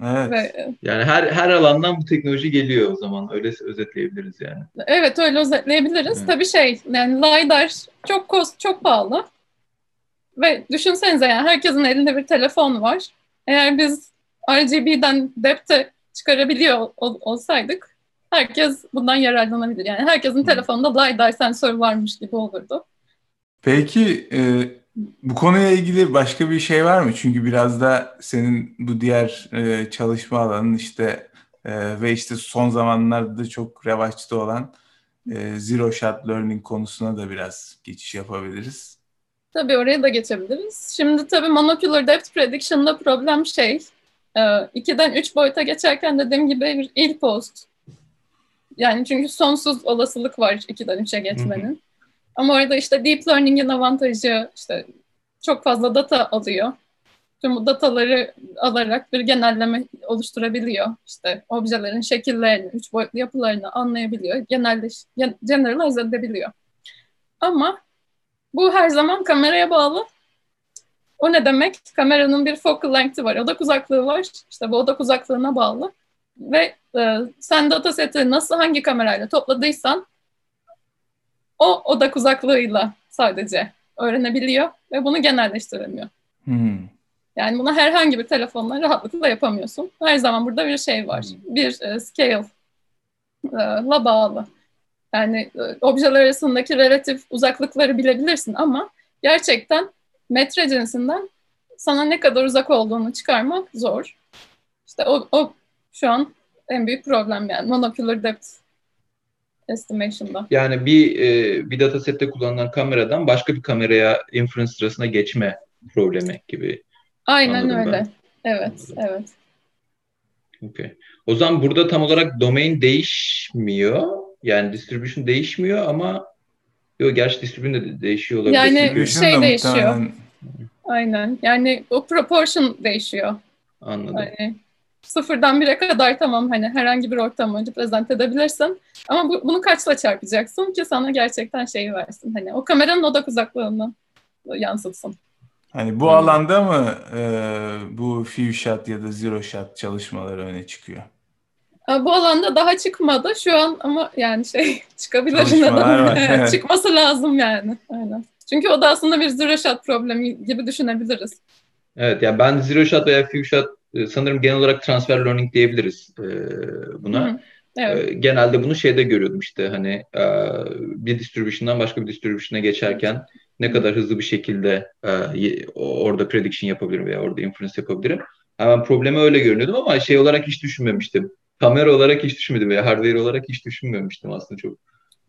Evet. Ve, yani her her alandan bu teknoloji geliyor o zaman. Öyle özetleyebiliriz yani. Evet öyle özetleyebiliriz. Evet. Tabii şey yani LiDAR çok kost çok pahalı. Ve düşünsenize yani herkesin elinde bir telefon var. Eğer biz RGB'den depth'e çıkarabiliyor ol, olsaydık herkes bundan yararlanabilir. Yani herkesin telefonunda LiDAR sensörü varmış gibi olurdu. Peki e, bu konuyla ilgili başka bir şey var mı? Çünkü biraz da senin bu diğer e, çalışma alanın işte e, ve işte son zamanlarda çok revaçta olan e, zero shot learning konusuna da biraz geçiş yapabiliriz. Tabii oraya da geçebiliriz. Şimdi tabii monocular depth prediction'da problem şey, e, 2'den 3 boyuta geçerken dediğim gibi bir il post. Yani çünkü sonsuz olasılık var 2'den 3'e geçmenin. Ama orada işte deep learning'in avantajı işte çok fazla data alıyor. Tüm bu dataları alarak bir genelleme oluşturabiliyor. İşte objelerin şekillerini, üç boyutlu yapılarını anlayabiliyor. Genelleş, generalize edebiliyor. Ama bu her zaman kameraya bağlı. O ne demek? Kameranın bir focal length'i var, odak uzaklığı var. İşte bu odak uzaklığına bağlı. Ve e, sen dataseti nasıl hangi kamerayla topladıysan o odak uzaklığıyla sadece öğrenebiliyor ve bunu genelleştiremiyor. Hmm. Yani bunu herhangi bir telefonla rahatlıkla yapamıyorsun. Her zaman burada bir şey var. Hmm. Bir e, scale e, la bağlı. Yani e, objeler arasındaki relatif uzaklıkları bilebilirsin ama gerçekten metre cinsinden sana ne kadar uzak olduğunu çıkarmak zor. İşte o, o şu an en büyük problem yani monocular depth estimation'da. Yani bir e, bir datasette kullanılan kameradan başka bir kameraya inference sırasına geçme problemi gibi. Aynen öyle. Ben. Evet, Anladım. evet. Okay. O zaman burada tam olarak domain değişmiyor. Yani distribution değişmiyor ama yok gerçi distribution de değişiyor olabilir. Yani şey değişiyor. Aynen. Yani o proportion değişiyor. Anladım. Yani sıfırdan bire kadar tamam hani herhangi bir ortam önce prezent edebilirsin. Ama bu, bunu kaçla çarpacaksın ki sana gerçekten şeyi versin. Hani o kameranın odak uzaklığını yansıtsın. Hani bu hmm. alanda mı e, bu few shot ya da zero shot çalışmaları öne çıkıyor? Bu alanda daha çıkmadı şu an ama yani şey çıkabilir neden çıkması lazım yani. Aynen. Çünkü o da aslında bir zero shot problemi gibi düşünebiliriz. Evet yani ben zero shot veya few shot e, sanırım genel olarak transfer learning diyebiliriz e, buna. Hı. Evet. E, genelde bunu şeyde görüyordum işte hani bir distribution'dan başka bir distribution'a geçerken ne kadar hızlı bir şekilde orada prediction yapabilirim veya orada inference yapabilirim. Hemen problemi öyle görünüyordum ama şey olarak hiç düşünmemiştim. Kamera olarak hiç düşünmedim veya hardware olarak hiç düşünmemiştim aslında çok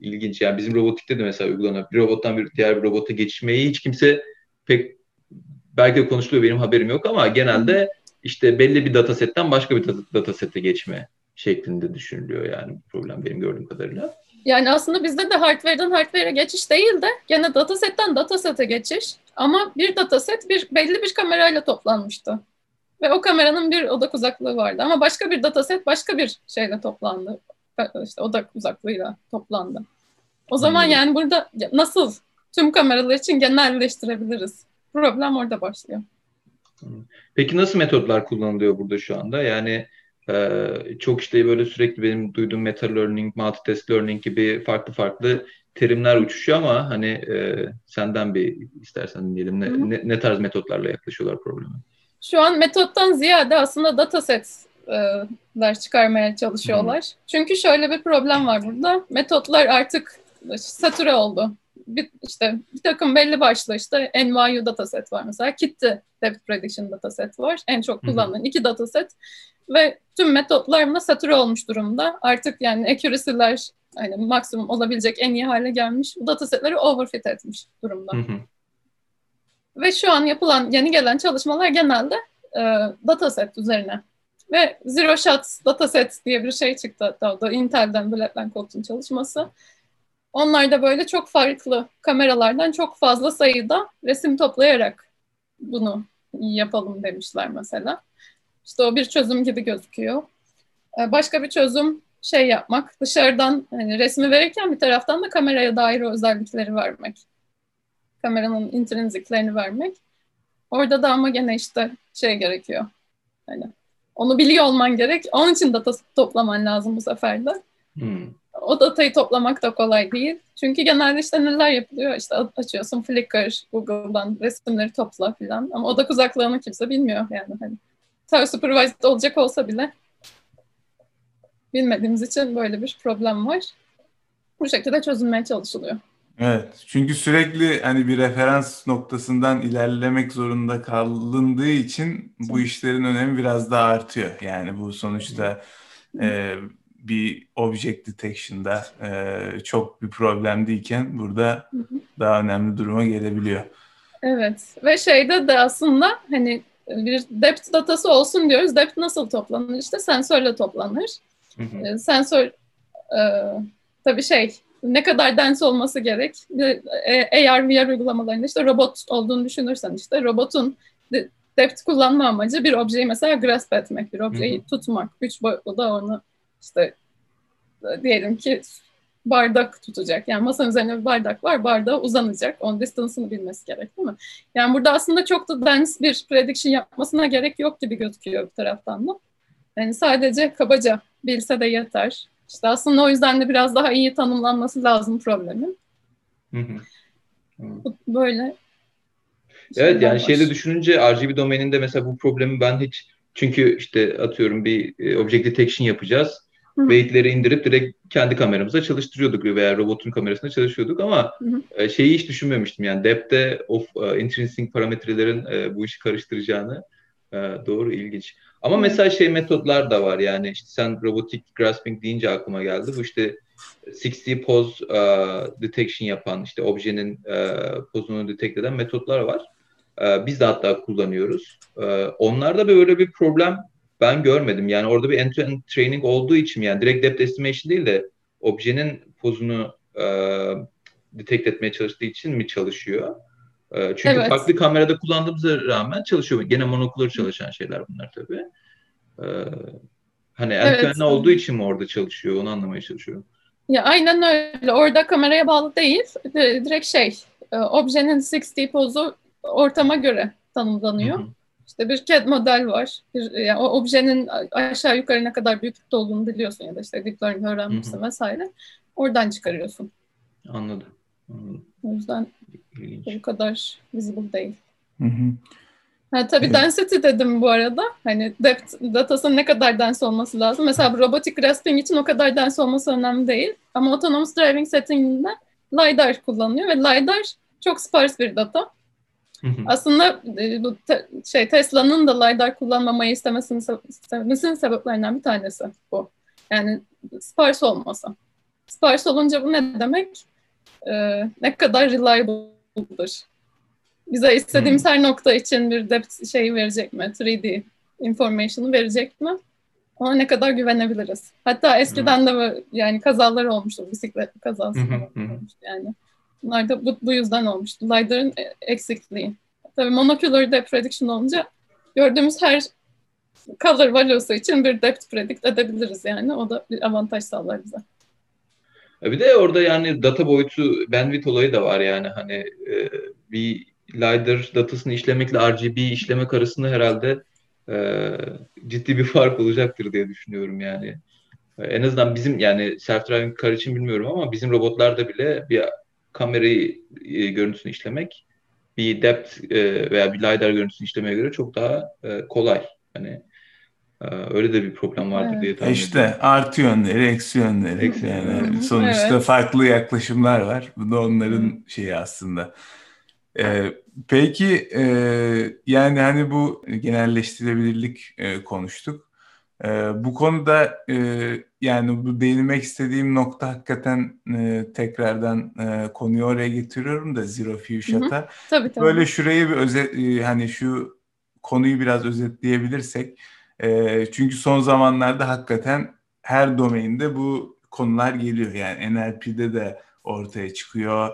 ilginç. Yani bizim robotikte de mesela uygulanan bir robottan bir diğer bir robota geçmeyi hiç kimse pek belki de konuşuluyor benim haberim yok ama genelde işte belli bir datasetten başka bir datasete geçme şeklinde düşünülüyor yani problem benim gördüğüm kadarıyla. Yani aslında bizde de hardware'dan hardware'e geçiş değil de gene datasetten datasete geçiş. Ama bir dataset bir belli bir kamerayla toplanmıştı. Ve o kameranın bir odak uzaklığı vardı. Ama başka bir dataset başka bir şeyle toplandı. İşte odak uzaklığıyla toplandı. O zaman hmm. yani burada nasıl tüm kameralar için genelleştirebiliriz? Problem orada başlıyor. Peki nasıl metotlar kullanılıyor burada şu anda? Yani e, çok işte böyle sürekli benim duyduğum meta learning, multitest learning gibi farklı farklı terimler uçuşuyor ama hani e, senden bir istersen dinleyelim. Ne, ne, ne tarz metotlarla yaklaşıyorlar probleme? Şu an metottan ziyade aslında datasetler çıkarmaya çalışıyorlar. Hı. Çünkü şöyle bir problem var burada. Metotlar artık satüre oldu bir, işte bir takım belli başlı işte NYU dataset var mesela. Kitty Depth Prediction dataset var. En çok kullanılan iki dataset. Ve tüm metotlar buna satüre olmuş durumda. Artık yani accuracy'ler hani maksimum olabilecek en iyi hale gelmiş. Bu datasetleri overfit etmiş durumda. Hı hı. Ve şu an yapılan yeni gelen çalışmalar genelde e, dataset üzerine. Ve Zero Shot Dataset diye bir şey çıktı hatta da Intel'den Black Coat'un çalışması. Onlar da böyle çok farklı kameralardan çok fazla sayıda resim toplayarak bunu yapalım demişler mesela. İşte o bir çözüm gibi gözüküyor. Ee, başka bir çözüm şey yapmak, dışarıdan hani resmi verirken bir taraftan da kameraya dair özellikleri vermek. Kameranın intrinsiclerini vermek. Orada da ama gene işte şey gerekiyor. Yani onu biliyor olman gerek. Onun için data toplaman lazım bu sefer de. Hmm. O datayı toplamak da kolay değil. Çünkü genelde işte neler yapılıyor? İşte açıyorsun Flickr, Google'dan resimleri topla filan. Ama odak uzaklığını kimse bilmiyor yani. Hani, tabii supervised olacak olsa bile bilmediğimiz için böyle bir problem var. Bu şekilde çözülmeye çalışılıyor. Evet. Çünkü sürekli hani bir referans noktasından ilerlemek zorunda kalındığı için bu işlerin önemi biraz daha artıyor. Yani bu sonuçta e, bir object detection'da e, çok bir problem değilken burada daha önemli duruma gelebiliyor. Evet. Ve şeyde de aslında hani bir depth datası olsun diyoruz. Depth nasıl toplanır? İşte sensörle toplanır. Hı hı. E, sensör e, tabii şey ne kadar dense olması gerek. E, AR, VR uygulamalarında işte robot olduğunu düşünürsen işte robotun depth kullanma amacı bir objeyi mesela grasp etmek, bir objeyi Hı-hı. tutmak. Üç boyutlu da onu işte diyelim ki bardak tutacak. Yani masanın üzerinde bir bardak var, bardağa uzanacak. Onun distance'ını bilmesi gerek değil mi? Yani burada aslında çok da dense bir prediction yapmasına gerek yok gibi gözüküyor bir taraftan da. Yani sadece kabaca bilse de yeter. İşte aslında o yüzden de biraz daha iyi tanımlanması lazım problemin. Böyle. Evet yani var. şeyde düşününce RGB domaininde mesela bu problemi ben hiç çünkü işte atıyorum bir e, object detection yapacağız. Weight'leri indirip direkt kendi kameramıza çalıştırıyorduk veya robotun kamerasında çalışıyorduk ama hı hı. E, şeyi hiç düşünmemiştim yani depth'te of uh, intrinsic parametrelerin uh, bu işi karıştıracağını. Uh, doğru ilginç. Ama mesela şey metotlar da var yani işte sen robotik grasping deyince aklıma geldi. Bu işte 60 pose uh, detection yapan işte objenin uh, pozunu detect eden metotlar var. Uh, biz de hatta kullanıyoruz. Uh, onlarda böyle bir problem ben görmedim. Yani orada bir end-to-end training olduğu için yani direkt depth estimation değil de objenin pozunu uh, detect etmeye çalıştığı için mi çalışıyor? Ee, çünkü evet. farklı kamerada kullandığımıza rağmen çalışıyor. Gene monokular çalışan şeyler bunlar tabii. Ee, hani evet. olduğu için mi orada çalışıyor? Onu anlamaya çalışıyorum. Ya aynen öyle. Orada kameraya bağlı değil. Direkt şey, e, objenin 6D pozu ortama göre tanımlanıyor. Hı hı. İşte bir CAD model var. Bir, yani o objenin aşağı yukarı ne kadar büyüklükte olduğunu biliyorsun ya da işte deep learning öğrenmişsin vesaire. Oradan çıkarıyorsun. Anladım. Anladım. O yüzden İlginç. bu kadar visible değil. Hı hı. Ha, tabii evet. density dedim bu arada. Hani depth datasının ne kadar dense olması lazım. Mesela robotic grasping için o kadar dense olması önemli değil. Ama autonomous driving settinginde LiDAR kullanılıyor ve LiDAR çok sparse bir data. Aslında e, bu te, şey Tesla'nın da LiDAR kullanmamayı istemesinin, istemesinin sebeplerinden bir tanesi bu. Yani sparse olması. Sparse olunca bu ne demek? Ee, ne kadar reliable'dır bize istediğimiz hmm. her nokta için bir depth şey verecek mi? 3D information'ı verecek mi? Ona ne kadar güvenebiliriz? Hatta eskiden hmm. de yani kazalar olmuştu. Bisiklet kazası hmm. olmuştu yani. Bunlar da bu, bu yüzden olmuştu. LiDAR'ın e, eksikliği. Tabii monocular depth prediction olunca gördüğümüz her color value'su için bir depth predict edebiliriz yani. O da bir avantaj sağlar bize. Bir de orada yani data boyutu bandwidth olayı da var yani hani e, bir LiDAR datasını işlemekle RGB işlemek arasında herhalde e, ciddi bir fark olacaktır diye düşünüyorum yani. E, en azından bizim yani self-driving car için bilmiyorum ama bizim robotlarda bile bir kamerayı e, görüntüsünü işlemek bir depth e, veya bir LiDAR görüntüsünü işlemeye göre çok daha e, kolay. Hani e, öyle de bir problem vardır evet. diye tahmin ediyorum. İşte artı yönleri, eksi yönleri. Eksi yani yönleri. sonuçta evet. farklı yaklaşımlar var. Bu da onların Hı. şeyi aslında. Ee, peki e, yani hani bu genelleştirebilirlik e, konuştuk. E, bu konuda e, yani bu değinmek istediğim nokta hakikaten e, tekrardan e, konuyu oraya getiriyorum da Zero Shot'a. Tabii, tabii. Böyle şurayı bir özet e, hani şu konuyu biraz özetleyebilirsek. E, çünkü son zamanlarda hakikaten her domainde bu konular geliyor. Yani NLP'de de ortaya çıkıyor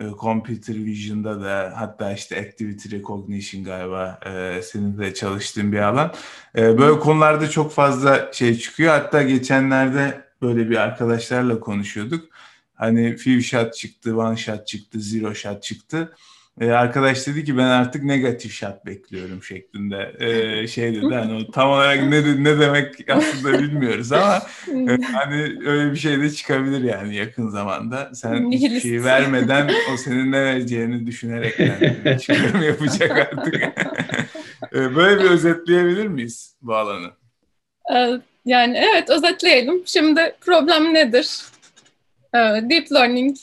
e, computer Vision'da da hatta işte Activity Recognition galiba e, senin de çalıştığın bir alan. E, böyle konularda çok fazla şey çıkıyor. Hatta geçenlerde böyle bir arkadaşlarla konuşuyorduk. Hani few shot çıktı, one shot çıktı, zero shot çıktı. E, arkadaş dedi ki ben artık negatif shot bekliyorum şeklinde. E, şey dedi hani o tam olarak ne ne demek aslında bilmiyoruz ama e, hani öyle bir şey de çıkabilir yani yakın zamanda. Sen hiçbir şey vermeden o senin ne vereceğini düşünerek yani çıkarım yapacak artık. E, böyle bir özetleyebilir miyiz bu alanı? E, yani evet özetleyelim. Şimdi problem nedir? E, deep learning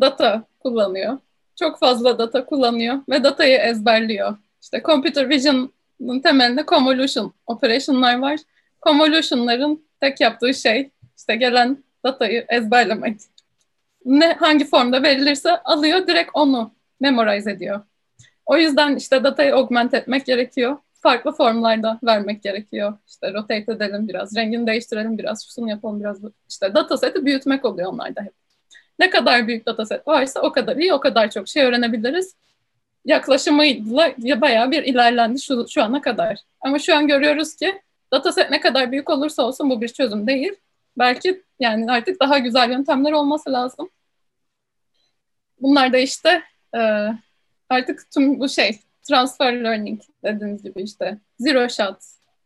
data kullanıyor çok fazla data kullanıyor ve datayı ezberliyor. İşte computer vision'ın temelinde convolution operation'lar var. Convolution'ların tek yaptığı şey işte gelen datayı ezberlemek. Ne hangi formda verilirse alıyor direkt onu memorize ediyor. O yüzden işte datayı augment etmek gerekiyor. Farklı formlarda vermek gerekiyor. İşte rotate edelim biraz, rengini değiştirelim biraz, şunu yapalım biraz. İşte dataseti büyütmek oluyor onlarda hep. Ne kadar büyük dataset varsa o kadar iyi, o kadar çok şey öğrenebiliriz. Yaklaşımıyla bayağı bir ilerlendi şu, şu ana kadar. Ama şu an görüyoruz ki dataset ne kadar büyük olursa olsun bu bir çözüm değil. Belki yani artık daha güzel yöntemler olması lazım. Bunlar da işte e, artık tüm bu şey transfer learning dediğiniz gibi işte zero shot,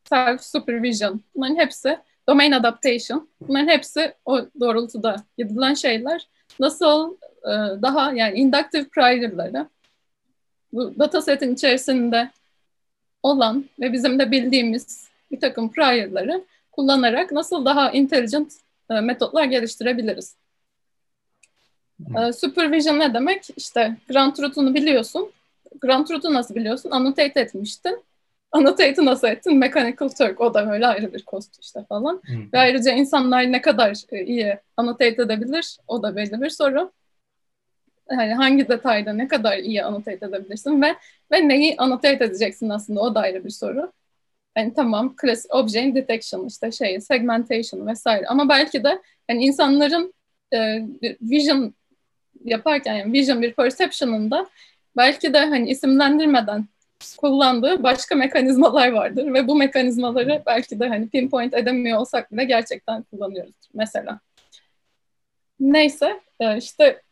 self supervision bunların hepsi domain adaptation bunların hepsi o doğrultuda gidilen şeyler nasıl e, daha yani inductive prior'ları bu datasetin içerisinde olan ve bizim de bildiğimiz bir takım prior'ları kullanarak nasıl daha intelligent e, metotlar geliştirebiliriz. E, supervision ne demek? İşte Grant Root'unu biliyorsun. Grant Root'u nasıl biliyorsun? Annotate etmiştin. Annotate'ı nasıl ettin? Mechanical Turk. O da öyle ayrı bir kost işte falan. Hmm. Ve ayrıca insanlar ne kadar e, iyi annotate edebilir? O da belli bir soru. Yani hangi detayda ne kadar iyi annotate edebilirsin ve ve neyi annotate edeceksin aslında o da ayrı bir soru. Yani tamam klasik objein detection işte şey segmentation vesaire ama belki de yani insanların e, vision yaparken yani vision bir perception'ında belki de hani isimlendirmeden kullandığı başka mekanizmalar vardır ve bu mekanizmaları belki de hani pinpoint edemiyor olsak bile gerçekten kullanıyoruz mesela. Neyse e, işte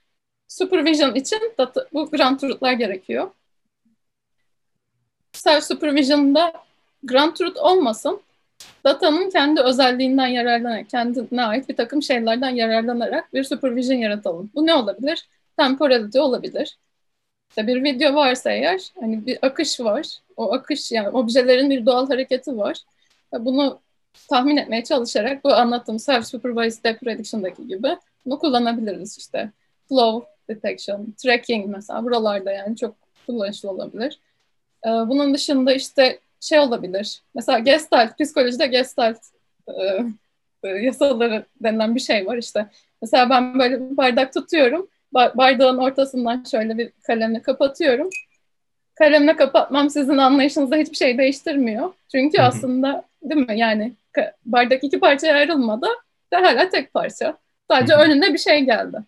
supervision için data, bu grant root'lar gerekiyor. Self supervision'da grant root olmasın. Datanın kendi özelliğinden yararlanarak, kendine ait bir takım şeylerden yararlanarak bir supervision yaratalım. Bu ne olabilir? Temporality olabilir. İşte bir video varsa eğer hani bir akış var. O akış yani objelerin bir doğal hareketi var. Bunu tahmin etmeye çalışarak bu anlattığım self-supervised depth prediction'daki gibi bunu kullanabiliriz işte. Flow detection, tracking mesela buralarda yani çok kullanışlı olabilir. Ee, bunun dışında işte şey olabilir. Mesela gestalt, psikolojide gestalt e, e, yasaları denilen bir şey var işte. Mesela ben böyle bir bardak tutuyorum bardağın ortasından şöyle bir kalemle kapatıyorum. Kalemle kapatmam sizin anlayışınızda hiçbir şey değiştirmiyor. Çünkü Hı-hı. aslında değil mi yani bardak iki parçaya ayrılmadı ve hala tek parça. Sadece Hı-hı. önüne bir şey geldi.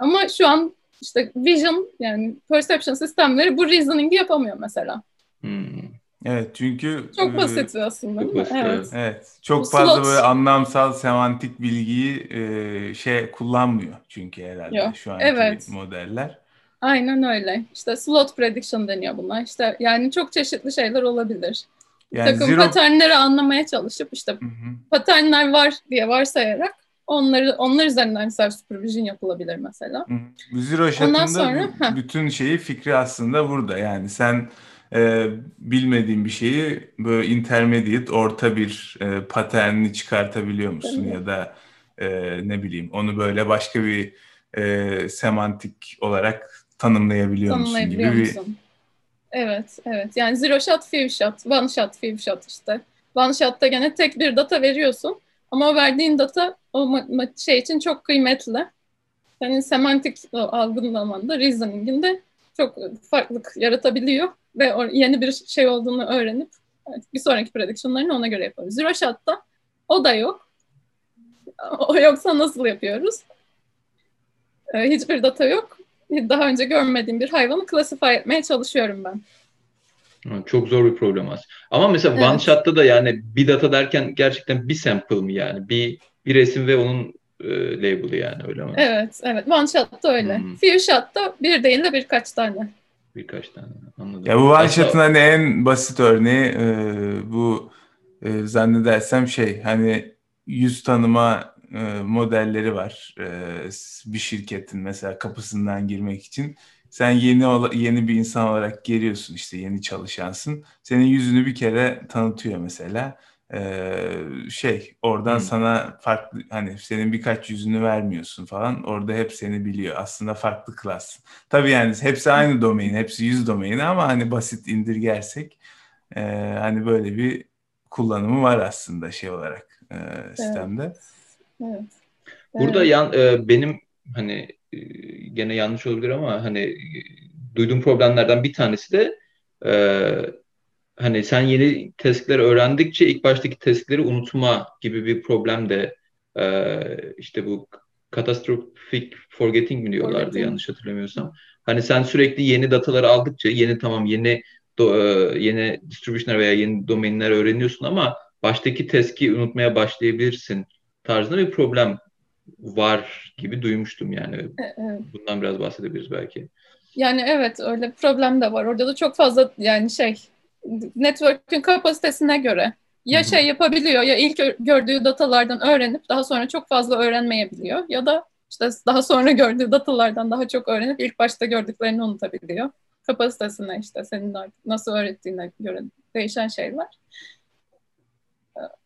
Ama şu an işte vision yani perception sistemleri bu reasoning'i yapamıyor mesela. Hmm. Evet çünkü çok basit aslında. Çok basit, evet. evet. Çok Bu fazla slot... böyle anlamsal semantik bilgiyi e, şey kullanmıyor çünkü herhalde Yok. şu anki evet. modeller. Aynen öyle. İşte slot prediction deniyor buna. İşte yani çok çeşitli şeyler olabilir. Yani takım zero... paternleri anlamaya çalışıp işte Hı-hı. paternler var diye varsayarak onları onlar üzerinden self supervision yapılabilir mesela. Hı. Zero Shot'ın sonra, bütün şeyi fikri aslında burada. Yani sen e, bilmediğin bir şeyi böyle intermediate, orta bir e, paternini çıkartabiliyor musun? Evet. Ya da e, ne bileyim onu böyle başka bir e, semantik olarak tanımlayabiliyor, tanımlayabiliyor musun? Gibi musun? Bir... Evet, evet. Yani zero shot, few shot, one shot, few shot işte. One shot'ta gene tek bir data veriyorsun ama o verdiğin data o şey için çok kıymetli. Senin semantik algılamanda, reasoning'inde çok farklılık yaratabiliyor ve yeni bir şey olduğunu öğrenip bir sonraki prediction'larını ona göre yapıyoruz. Zero Shot'ta o da yok. O yoksa nasıl yapıyoruz? Ee, hiçbir data yok. Daha önce görmediğim bir hayvanı classify etmeye çalışıyorum ben. Çok zor bir problem aslında. Ama mesela evet. one shot'ta da yani bir data derken gerçekten bir sample mı yani? Bir bir resim ve onun e, label'ı yani öyle mi? Evet, evet. One shot'ta öyle. Hmm. Few shot'ta bir değil de birkaç tane. birkaç tane anladım. Ya bu one shot'ın hani en basit örneği e, bu e, zannedersem şey hani yüz tanıma e, modelleri var. E, bir şirketin mesela kapısından girmek için sen yeni yeni bir insan olarak geliyorsun işte yeni çalışansın. Senin yüzünü bir kere tanıtıyor mesela. Ee, şey oradan hmm. sana farklı hani senin birkaç yüzünü vermiyorsun falan orada hep seni biliyor aslında farklı klas tabii yani hepsi aynı domain hepsi yüz domaini ama hani basit indirgersek e, hani böyle bir kullanımı var aslında şey olarak e, sistemde. Evet. evet. Burada evet. yan e, benim hani e, gene yanlış olabilir ama hani e, duyduğum problemlerden bir tanesi de e, hani sen yeni testleri öğrendikçe ilk baştaki testleri unutma gibi bir problem de e, işte bu catastrophic forgetting mi diyorlardı forgetting. yanlış hatırlamıyorsam. Hani sen sürekli yeni dataları aldıkça yeni tamam yeni do, e, yeni distribution'lar veya yeni domainler öğreniyorsun ama baştaki testi unutmaya başlayabilirsin tarzında bir problem var gibi duymuştum yani. E, evet. Bundan biraz bahsedebiliriz belki. Yani evet öyle problem de var. Orada da çok fazla yani şey network'ün kapasitesine göre ya şey yapabiliyor ya ilk gördüğü datalardan öğrenip daha sonra çok fazla öğrenmeyebiliyor ya da işte daha sonra gördüğü datalardan daha çok öğrenip ilk başta gördüklerini unutabiliyor. Kapasitesine işte senin nasıl öğrettiğine göre değişen şeyler.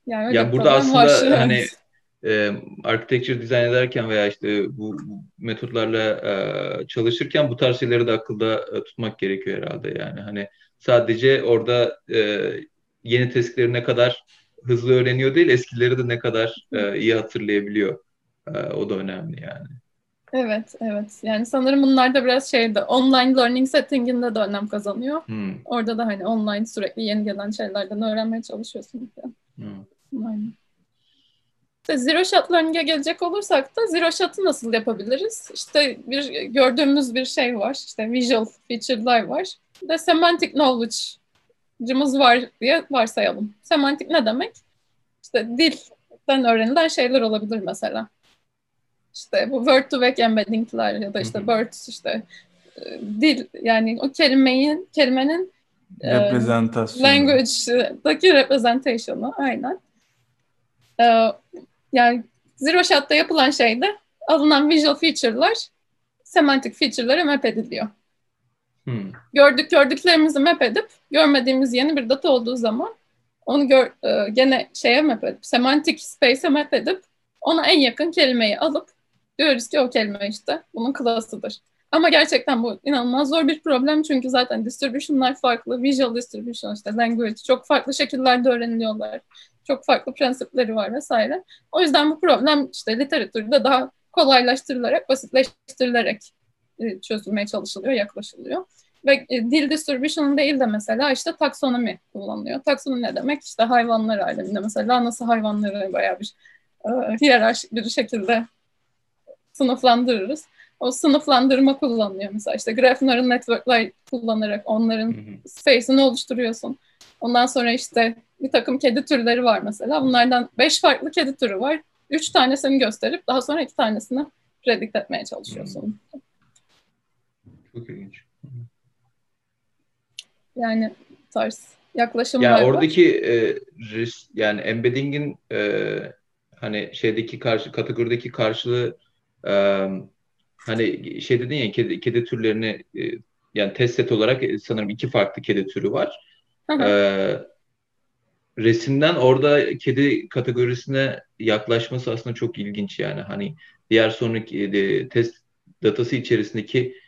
Yani öyle ya burada aslında var. hani e, architecture dizayn ederken veya işte bu metotlarla e, çalışırken bu tarz şeyleri de akılda e, tutmak gerekiyor herhalde yani. Hani sadece orada e, yeni testleri ne kadar hızlı öğreniyor değil, eskileri de ne kadar e, iyi hatırlayabiliyor. E, o da önemli yani. Evet, evet. Yani sanırım bunlar da biraz şeyde online learning settinginde de önem kazanıyor. Hmm. Orada da hani online sürekli yeni gelen şeylerden öğrenmeye çalışıyorsun. Hmm. Aynen. İşte zero shot learning'e gelecek olursak da zero shot'ı nasıl yapabiliriz? İşte bir gördüğümüz bir şey var. İşte visual feature'lar var. De semantic knowledge'ımız var diye varsayalım. Semantik ne demek? İşte dilden öğrenilen şeyler olabilir mesela. İşte bu word to vec embedding'ler ya da işte words işte e, dil yani o kelimeyi kelimenin e, reprezentasyonu. language'daki representation'u aynen. E, yani Zero Shot'ta yapılan şeyde alınan visual feature'lar semantik feature'lara map ediliyor. Hmm. Gördük gördüklerimizi map edip görmediğimiz yeni bir data olduğu zaman onu gör, e, gene şeye map edip semantik space'e map edip ona en yakın kelimeyi alıp diyoruz ki o kelime işte bunun klasıdır. Ama gerçekten bu inanılmaz zor bir problem çünkü zaten distribution'lar farklı, visual distribution işte language çok farklı şekillerde öğreniliyorlar. Çok farklı prensipleri var vesaire. O yüzden bu problem işte literatürde daha kolaylaştırılarak, basitleştirilerek e, çözülmeye çalışılıyor, yaklaşılıyor. Ve e, dil distribution değil de mesela işte taksonomi kullanılıyor. Taksonomi ne demek? İşte hayvanlar aleminde mesela nasıl hayvanları bayağı bir e, hiyerarşik bir şekilde sınıflandırırız. O sınıflandırma kullanılıyor mesela işte graph neural network'lar kullanarak onların space'ini oluşturuyorsun. Ondan sonra işte bir takım kedi türleri var mesela. Bunlardan beş farklı kedi türü var. Üç tanesini gösterip daha sonra iki tanesini predict etmeye çalışıyorsun. Çok ilginç. Yani tarz yaklaşımlar yani oradaki e, risk, yani embedding'in e, hani şeydeki karşı kategorideki karşılığı e, hani şey dedin ya kedi, kedi türlerini e, yani test set olarak e, sanırım iki farklı kedi türü var. E, resimden orada kedi kategorisine yaklaşması aslında çok ilginç yani. Hani diğer sonraki de, test datası içerisindeki e,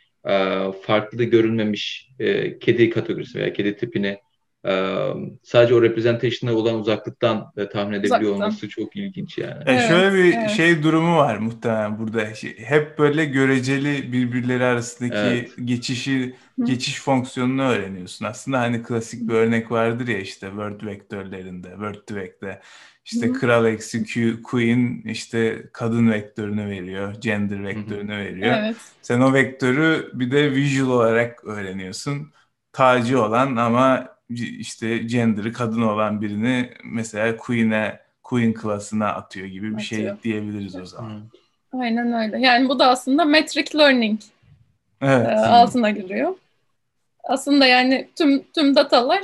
farklı görünmemiş e, kedi kategorisi veya kedi tipini e, sadece o representation'a olan uzaklıktan e, tahmin edebiliyor Uzaktan. olması çok ilginç yani. E, şöyle bir evet. şey şey var muhtemelen burada. Hep böyle göreceli birbirleri arasındaki evet. geçişi geçiş fonksiyonunu öğreniyorsun. Aslında hani klasik bir örnek vardır ya işte word vektörlerinde, word to vec'te. İşte Hı-hı. kral eksi Q, queen işte kadın vektörünü veriyor, gender vektörünü Hı-hı. veriyor. Evet. Sen o vektörü bir de visual olarak öğreniyorsun. Tacı olan ama işte gender'ı kadın olan birini mesela queen'e, queen klasına atıyor gibi bir şey atıyor. şey diyebiliriz o zaman. Aynen öyle. Yani bu da aslında metric learning evet. e, altına giriyor. aslında yani tüm tüm datalar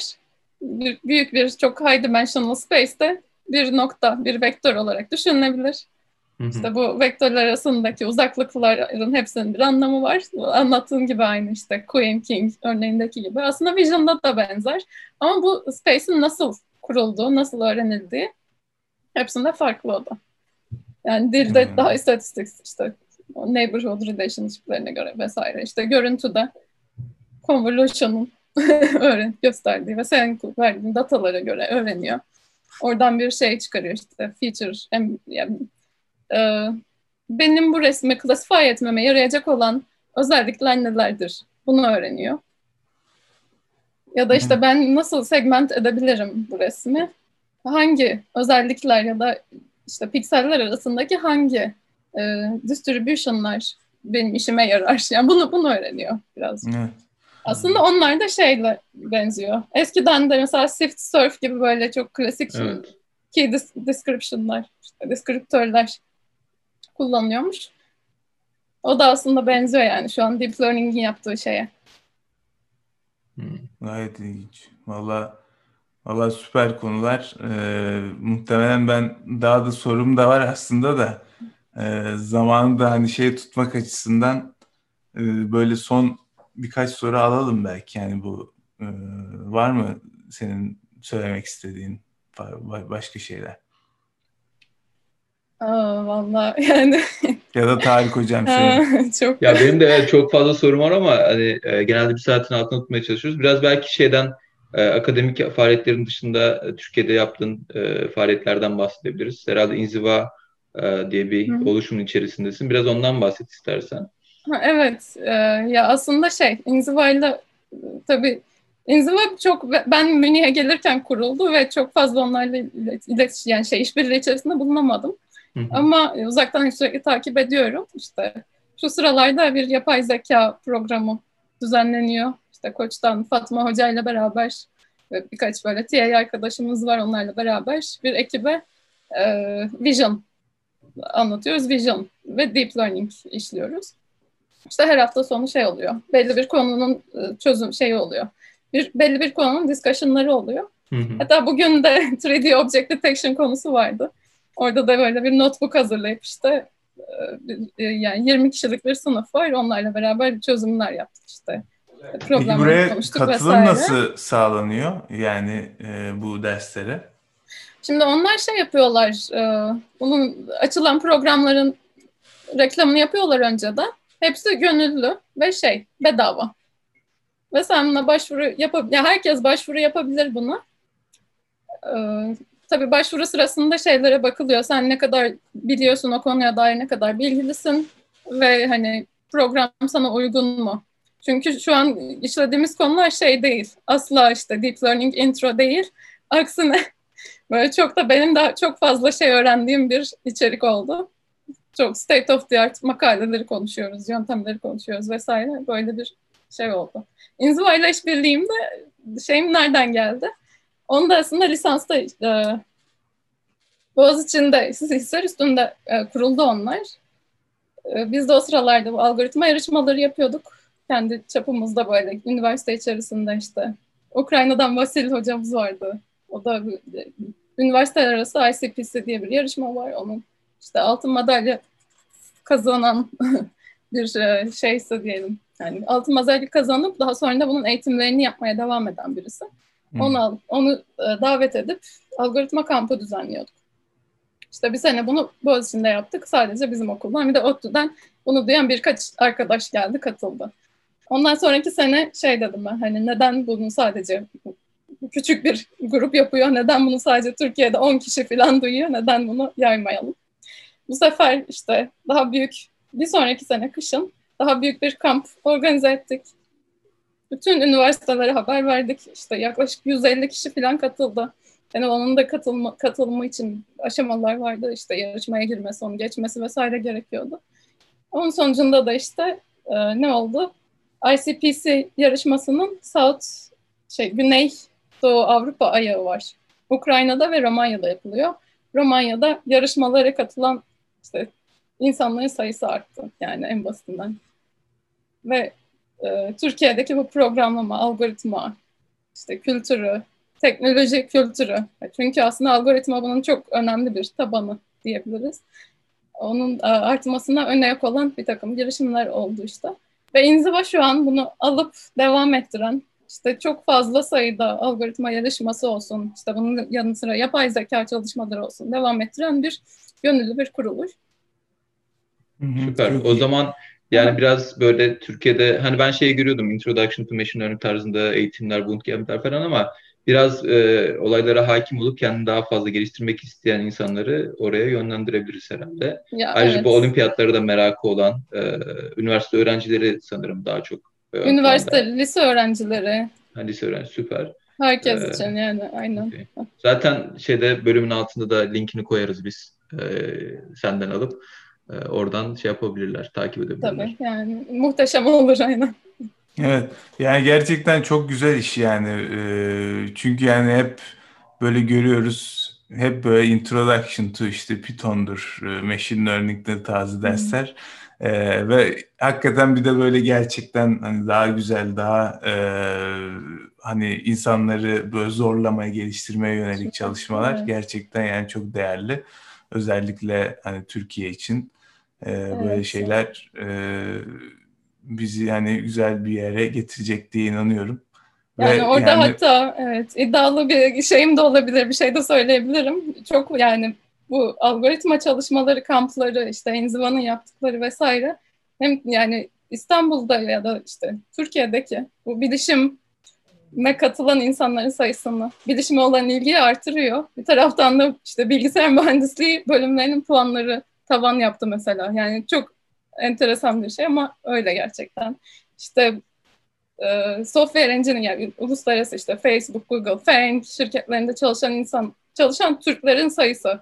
büyük bir çok high dimensional space'te bir nokta, bir vektör olarak düşünülebilir. Hı İşte bu vektörler arasındaki uzaklıkların hepsinin bir anlamı var. Anlattığın gibi aynı işte Queen King örneğindeki gibi. Aslında Vision'da da benzer. Ama bu space'in nasıl kurulduğu, nasıl öğrenildiği hepsinde farklı o da. Yani dilde hmm. daha istatistik işte neighborhood relationship'lerine göre vesaire. İşte görüntüde convolution'un öğren gösterdiği ve senin verdiğin datalara göre öğreniyor. Oradan bir şey çıkarıyor işte feature yani, e, benim bu resmi classify etmeme yarayacak olan özellikler nelerdir? Bunu öğreniyor. Ya da işte ben nasıl segment edebilirim bu resmi? Hangi özellikler ya da işte pikseller arasındaki hangi e, distribution'lar benim işime yarar? Yani bunu bunu öğreniyor biraz. Evet. Aslında onlar da şeyle benziyor. Eskiden de mesela Swift Surf gibi böyle çok klasik evet. key description'lar, işte deskriptörler kullanıyormuş. O da aslında benziyor yani şu an Deep Learning'in yaptığı şeye. Hmm, gayet ilginç. Valla valla süper konular. Ee, muhtemelen ben daha da sorum da var aslında da e, zamanı da hani şey tutmak açısından e, böyle son birkaç soru alalım belki. Yani bu e, var mı senin söylemek istediğin başka şeyler? Aa, vallahi yani. ya da Tarık hocam şey. çok. Ya benim de çok fazla sorum var ama hani e, genelde bir saatin altına tutmaya çalışıyoruz. Biraz belki şeyden e, akademik faaliyetlerin dışında e, Türkiye'de yaptığın e, faaliyetlerden bahsedebiliriz. Herhalde inziva e, diye bir Hı. oluşumun içerisindesin. Biraz ondan bahset istersen. Ha, evet. E, ya aslında şey inzivayla tabii İnziva çok ben Münih'e gelirken kuruldu ve çok fazla onlarla iletişim yani şey işbirliği içerisinde bulunamadım. Hı hı. Ama uzaktan sürekli takip ediyorum. İşte şu sıralarda bir yapay zeka programı düzenleniyor. İşte Koç'tan Fatma Hoca ile beraber ve birkaç böyle TA arkadaşımız var onlarla beraber bir ekibe e, Vision anlatıyoruz. Vision ve Deep Learning işliyoruz. İşte her hafta sonu şey oluyor. Belli bir konunun e, çözüm şeyi oluyor. Bir, belli bir konunun discussion'ları oluyor. Hı hı. Hatta bugün de 3D Object Detection konusu vardı. Orada da böyle bir notebook hazırlayıp işte e, yani 20 kişilik bir sınıf var. Onlarla beraber çözümler yaptık işte. Peki buraya katılım vesaire. nasıl sağlanıyor yani e, bu derslere? Şimdi onlar şey yapıyorlar, e, bunun açılan programların reklamını yapıyorlar önceden. Hepsi gönüllü ve şey bedava. Ve sen buna başvuru yapabilir, ya herkes başvuru yapabilir buna. Ee, tabii başvuru sırasında şeylere bakılıyor. Sen ne kadar biliyorsun o konuya dair ne kadar bilgilisin ve hani program sana uygun mu? Çünkü şu an işlediğimiz konular şey değil. Asla işte deep learning intro değil. Aksine böyle çok da benim daha çok fazla şey öğrendiğim bir içerik oldu. Çok state of the art makaleleri konuşuyoruz, yöntemleri konuşuyoruz vesaire. Böyle bir şey oldu. İnziva ile işbirliğimde şeyim nereden geldi? Onu da aslında lisansta e, Boğaziçi'nde Hisar üstünde e, kuruldu onlar. E, biz de o sıralarda bu algoritma yarışmaları yapıyorduk. Kendi çapımızda böyle üniversite içerisinde işte. Ukrayna'dan Vasil hocamız vardı. O da e, üniversiteler arası ICPC diye bir yarışma var. Onun işte altın madalya kazanan bir e, şeyse diyelim. Yani altın madalya kazanıp daha sonra da bunun eğitimlerini yapmaya devam eden birisi. Onu, onu e, davet edip algoritma kampı düzenliyorduk. İşte bir sene bunu Boğaziçi'nde yaptık. Sadece bizim okuldan. Bir de ODTÜ'den bunu duyan birkaç arkadaş geldi, katıldı. Ondan sonraki sene şey dedim ben, hani neden bunu sadece küçük bir grup yapıyor, neden bunu sadece Türkiye'de 10 kişi falan duyuyor, neden bunu yaymayalım? Bu sefer işte daha büyük, bir sonraki sene kışın daha büyük bir kamp organize ettik. Bütün üniversitelere haber verdik. İşte yaklaşık 150 kişi falan katıldı. Yani onun da katılma, katılımı için aşamalar vardı. İşte yarışmaya girmesi, onu geçmesi vesaire gerekiyordu. Onun sonucunda da işte e, ne oldu? ICPC yarışmasının South, şey Güney Doğu Avrupa ayağı var. Ukrayna'da ve Romanya'da yapılıyor. Romanya'da yarışmalara katılan işte insanların sayısı arttı yani en basitinden. Ve e, Türkiye'deki bu programlama, algoritma, işte kültürü, teknoloji kültürü. Çünkü aslında algoritma bunun çok önemli bir tabanı diyebiliriz. Onun e, artmasına öne olan bir takım girişimler oldu işte. Ve inziva şu an bunu alıp devam ettiren, işte çok fazla sayıda algoritma yarışması olsun, işte bunun yanı sıra yapay zeka çalışmaları olsun devam ettiren bir gönüllü bir kuruluş. Süper. O zaman yani Hı. biraz böyle Türkiye'de hani ben şeyi görüyordum Introduction to Machine Learning tarzında eğitimler, bootcamp'ler falan ama biraz e, olaylara hakim olup kendini daha fazla geliştirmek isteyen insanları oraya yönlendirebiliriz herhalde. Ya, Ayrıca evet. bu olimpiyatlara da merakı olan e, üniversite öğrencileri sanırım daha çok. E, üniversite, planda. lise öğrencileri. Ha, lise öğrenci süper. Herkes ee, için yani aynen. Okay. Zaten şeyde bölümün altında da linkini koyarız biz e, senden alıp oradan şey yapabilirler, takip edebilirler. Tabii yani muhteşem olur aynen. Evet yani gerçekten çok güzel iş yani ee, çünkü yani hep böyle görüyoruz hep böyle introduction to işte Python'dur, machine learning'de tarzı dersler ee, ve hakikaten bir de böyle gerçekten hani daha güzel daha e, hani insanları böyle zorlamaya geliştirmeye yönelik çalışmalar evet. gerçekten yani çok değerli özellikle hani Türkiye için e, evet. böyle şeyler e, bizi yani güzel bir yere getirecek diye inanıyorum. Yani Ve orada yani... hatta evet iddialı bir şeyim de olabilir, bir şey de söyleyebilirim. Çok yani bu algoritma çalışmaları, kampları, işte Enziva'nın yaptıkları vesaire hem yani İstanbul'da ya da işte Türkiye'deki bu bilişime katılan insanların sayısını, bilişime olan ilgiyi artırıyor. Bir taraftan da işte bilgisayar mühendisliği bölümlerinin puanları tavan yaptı mesela. Yani çok enteresan bir şey ama öyle gerçekten. İşte e, software engineering yani uluslararası işte Facebook, Google, FANG şirketlerinde çalışan insan, çalışan Türklerin sayısı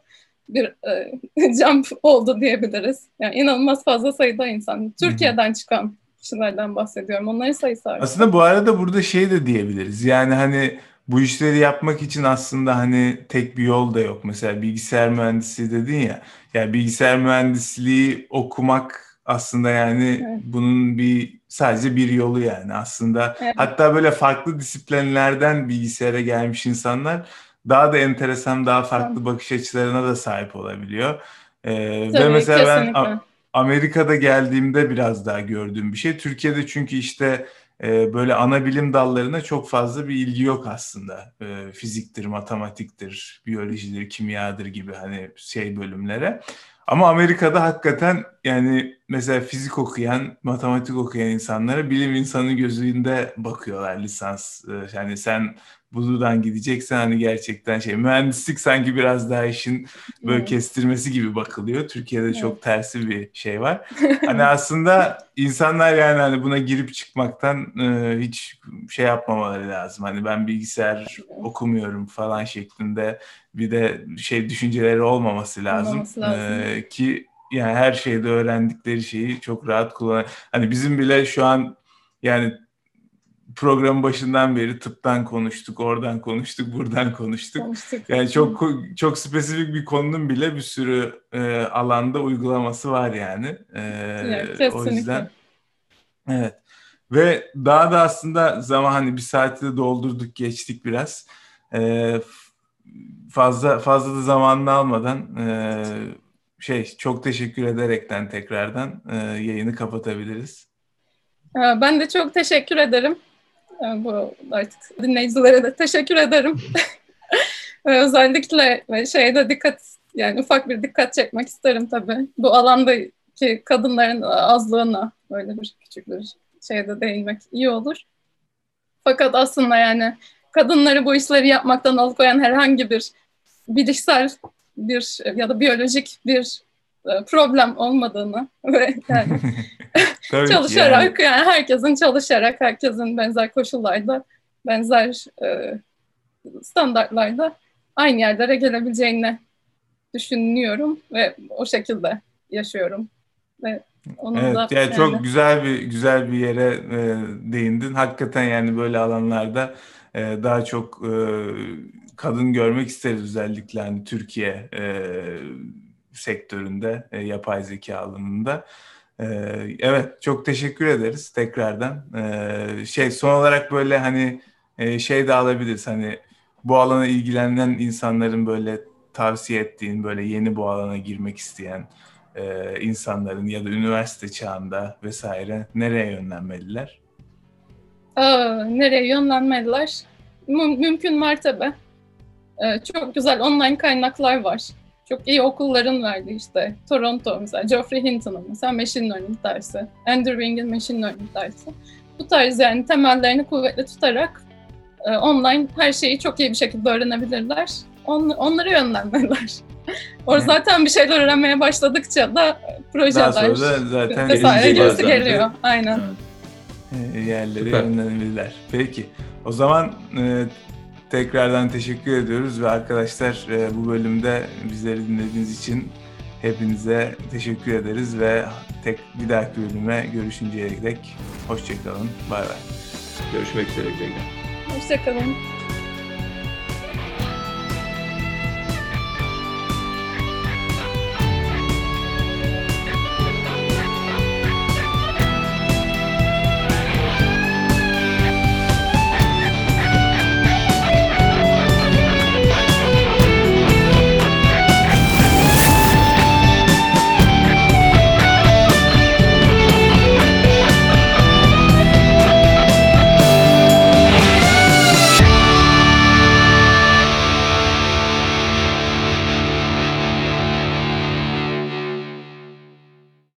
bir e, jump oldu diyebiliriz. Yani inanılmaz fazla sayıda insan. Türkiye'den çıkan kişilerden bahsediyorum. Onların sayısı artık. Aslında bu arada burada şey de diyebiliriz. Yani hani bu işleri yapmak için aslında hani tek bir yol da yok. Mesela bilgisayar mühendisliği dedin ya. Yani bilgisayar mühendisliği okumak aslında yani evet. bunun bir sadece bir yolu yani aslında. Evet. Hatta böyle farklı disiplinlerden bilgisayara gelmiş insanlar daha da enteresan, daha farklı evet. bakış açılarına da sahip olabiliyor. Ee, Tabii, ve mesela kesinlikle. ben Amerika'da geldiğimde biraz daha gördüğüm bir şey. Türkiye'de çünkü işte e, böyle ana bilim dallarına çok fazla bir ilgi yok aslında. E, fiziktir, matematiktir, biyolojidir, kimyadır gibi hani şey bölümlere. Ama Amerika'da hakikaten yani mesela fizik okuyan, matematik okuyan insanlara bilim insanı gözünde bakıyorlar lisans. Ee, yani sen buradan gideceksen hani gerçekten şey mühendislik sanki biraz daha işin böyle kestirmesi gibi bakılıyor. Türkiye'de evet. çok tersi bir şey var. Hani aslında insanlar yani hani buna girip çıkmaktan e, hiç şey yapmamaları lazım. Hani ben bilgisayar okumuyorum falan şeklinde bir de şey düşünceleri olmaması lazım. Olmaması lazım. E, ki yani her şeyde öğrendikleri şeyi çok rahat kullan. Hani bizim bile şu an yani program başından beri tıptan konuştuk, oradan konuştuk, buradan konuştuk. konuştuk. Yani çok çok spesifik bir konunun bile bir sürü e, alanda uygulaması var yani. E, evet, o yüzden evet. Ve daha da aslında zaman hani bir saati de doldurduk, geçtik biraz. E, fazla fazla da zamanını almadan e, şey çok teşekkür ederekten tekrardan e, yayını kapatabiliriz. Ben de çok teşekkür ederim. Yani bu artık dinleyicilere de teşekkür ederim. Özellikle şeyde dikkat yani ufak bir dikkat çekmek isterim tabii. Bu alandaki kadınların azlığına böyle bir küçük bir şeyde değinmek iyi olur. Fakat aslında yani kadınları bu işleri yapmaktan alıkoyan herhangi bir bilişsel bir ya da biyolojik bir e, problem olmadığını ve yani çalışarak yani. yani herkesin çalışarak herkesin benzer koşullarda benzer e, standartlarda aynı yerlere gelebileceğini düşünüyorum ve o şekilde yaşıyorum ve onun evet, da yani, çok güzel bir güzel bir yere e, değindin. Hakikaten yani böyle alanlarda e, daha çok e, kadın görmek isteriz özellikle hani Türkiye e, sektöründe, e, yapay zeka alanında. Ee, evet çok teşekkür ederiz tekrardan. Ee, şey son olarak böyle hani e, şey de alabiliriz hani bu alana ilgilenen insanların böyle tavsiye ettiğin böyle yeni bu alana girmek isteyen e, insanların ya da üniversite çağında vesaire nereye yönlenmeliler? Aa, nereye yönlenmeliler? Müm- mümkün mertebe. Ee, çok güzel online kaynaklar var. Çok iyi okulların verdiği işte Toronto mesela Geoffrey Hinton'un mesela Machine Learning dersi, Andrew Wing'in Machine Learning dersi. Bu tarz yani temellerini kuvvetli tutarak e, online her şeyi çok iyi bir şekilde öğrenebilirler. On, onları yönlenmeliler. Or Evet. zaten bir şeyler öğrenmeye başladıkça da projeler Daha sonra da zaten vesaire gerisi geliyor. Aynen. e, yerlere Süper. yönlenebilirler. Peki o zaman e, tekrardan teşekkür ediyoruz ve arkadaşlar e, bu bölümde bizleri dinlediğiniz için hepinize teşekkür ederiz ve tek bir dahaki bölüme görüşünceye dek hoşçakalın. Bay bay. Görüşmek üzere. güle. Hoşçakalın.